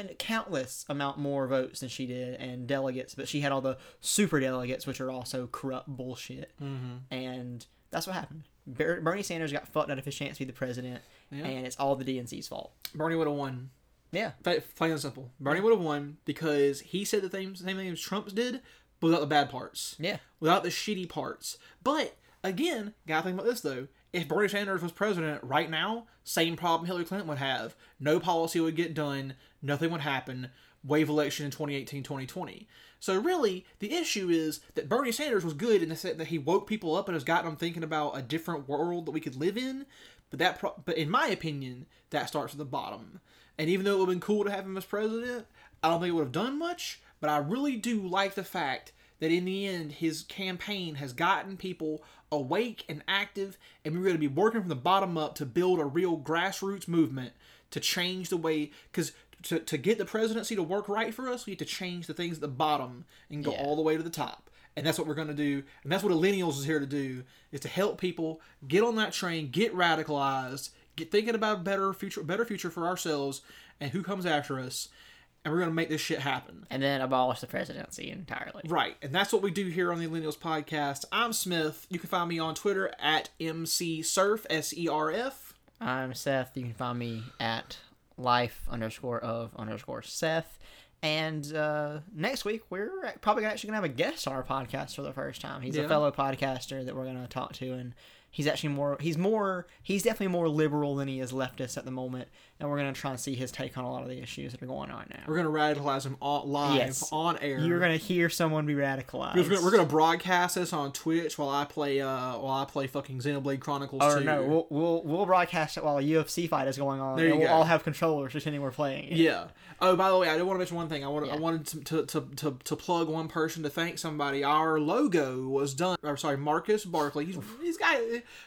Speaker 2: a countless amount more votes than she did and delegates, but she had all the super delegates, which are also corrupt bullshit.
Speaker 1: Mm-hmm.
Speaker 2: And that's what happened. Ber- Bernie Sanders got fucked out of his chance to be the president,
Speaker 1: Yeah.
Speaker 2: and it's all the DNC's fault.
Speaker 1: Bernie would have won.
Speaker 2: Yeah,
Speaker 1: Plain and simple. Bernie would have won because he said the same, same thing as Trump did, but without the bad parts.
Speaker 2: yeah,
Speaker 1: without the shitty parts. But again, gotta think about this though. If Bernie Sanders was president right now, same problem Hillary Clinton would have. No policy would get done. Nothing would happen. Wave election in 2018, 2020. So really, the issue is that Bernie Sanders was good in the sense that he woke people up and has gotten them thinking about a different world that we could live in. But that, pro- but in my opinion, that starts at the bottom. And even though it would have been cool to have him as president, I don't think it would have done much. But I really do like the fact that in the end, his campaign has gotten people awake and active, and we're going to be working from the bottom up to build a real grassroots movement to change the way. Because to, to get the presidency to work right for us, we have to change the things at the bottom and go
Speaker 2: Yeah.
Speaker 1: all the way to the top. And that's what we're going to do. And that's what Millennials is here to do, is to help people get on that train, get radicalized, get thinking about a better future, better future for ourselves and who comes after us. And we're going to make this shit happen.
Speaker 2: and then abolish the presidency entirely.
Speaker 1: Right, and that's what we do here on the Millennials Podcast. I'm Smith. You can find me on Twitter at mcsurf s e r f.
Speaker 2: I'm Seth. You can find me at life underscore of underscore Seth. And uh, next week, we're probably actually going to have a guest on our podcast for the first time. He's
Speaker 1: Yeah.
Speaker 2: a fellow podcaster that we're going to talk to. And he's actually more, he's more, he's definitely more liberal than he is leftist at the moment. And we're going to try and see his take on a lot of the issues that are going on now.
Speaker 1: We're gonna radicalize him on, live
Speaker 2: Yes.
Speaker 1: on air.
Speaker 2: You're going to hear someone be radicalized.
Speaker 1: We're gonna, we're gonna broadcast this on Twitch while I play uh while I play fucking Xenoblade Chronicles
Speaker 2: Or
Speaker 1: 2.
Speaker 2: no, we'll, we'll we'll broadcast it while a UFC fight is going on.
Speaker 1: There you
Speaker 2: and we'll
Speaker 1: go.
Speaker 2: all have controllers pretending we're playing it.
Speaker 1: Yeah. Oh, by the way, I did want to mention one thing. I wanted, I wanted to, to, to, to, to plug one person to thank somebody. Our logo was done. Or sorry, Marcus Barkley. He's he's got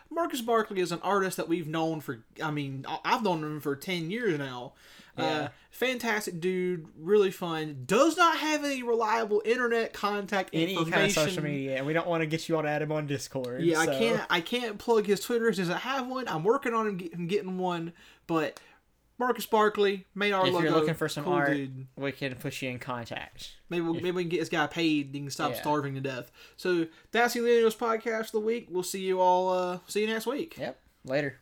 Speaker 1: Marcus Barkley is an artist that we've known for. I mean, I've known him for ten years now. Uh, fantastic dude, really fun. Does not have any reliable internet contact
Speaker 2: Any
Speaker 1: information.
Speaker 2: kind of social media, and we don't want to get you all to add him on Discord.
Speaker 1: Yeah,
Speaker 2: so-
Speaker 1: I can't. I can't plug his Twitter. Does it have one? I'm working on him, him getting one, but Marcus Barkley made our
Speaker 2: If
Speaker 1: logo.
Speaker 2: you're looking for some
Speaker 1: cool
Speaker 2: art-
Speaker 1: dude.
Speaker 2: We can put you in contact.
Speaker 1: Maybe we'll, maybe we can get this guy paid. He can stop
Speaker 2: Yeah.
Speaker 1: starving to death. So that's the Millennials podcast of the week. We'll see you all. Uh, see you next week.
Speaker 2: Yep. Later.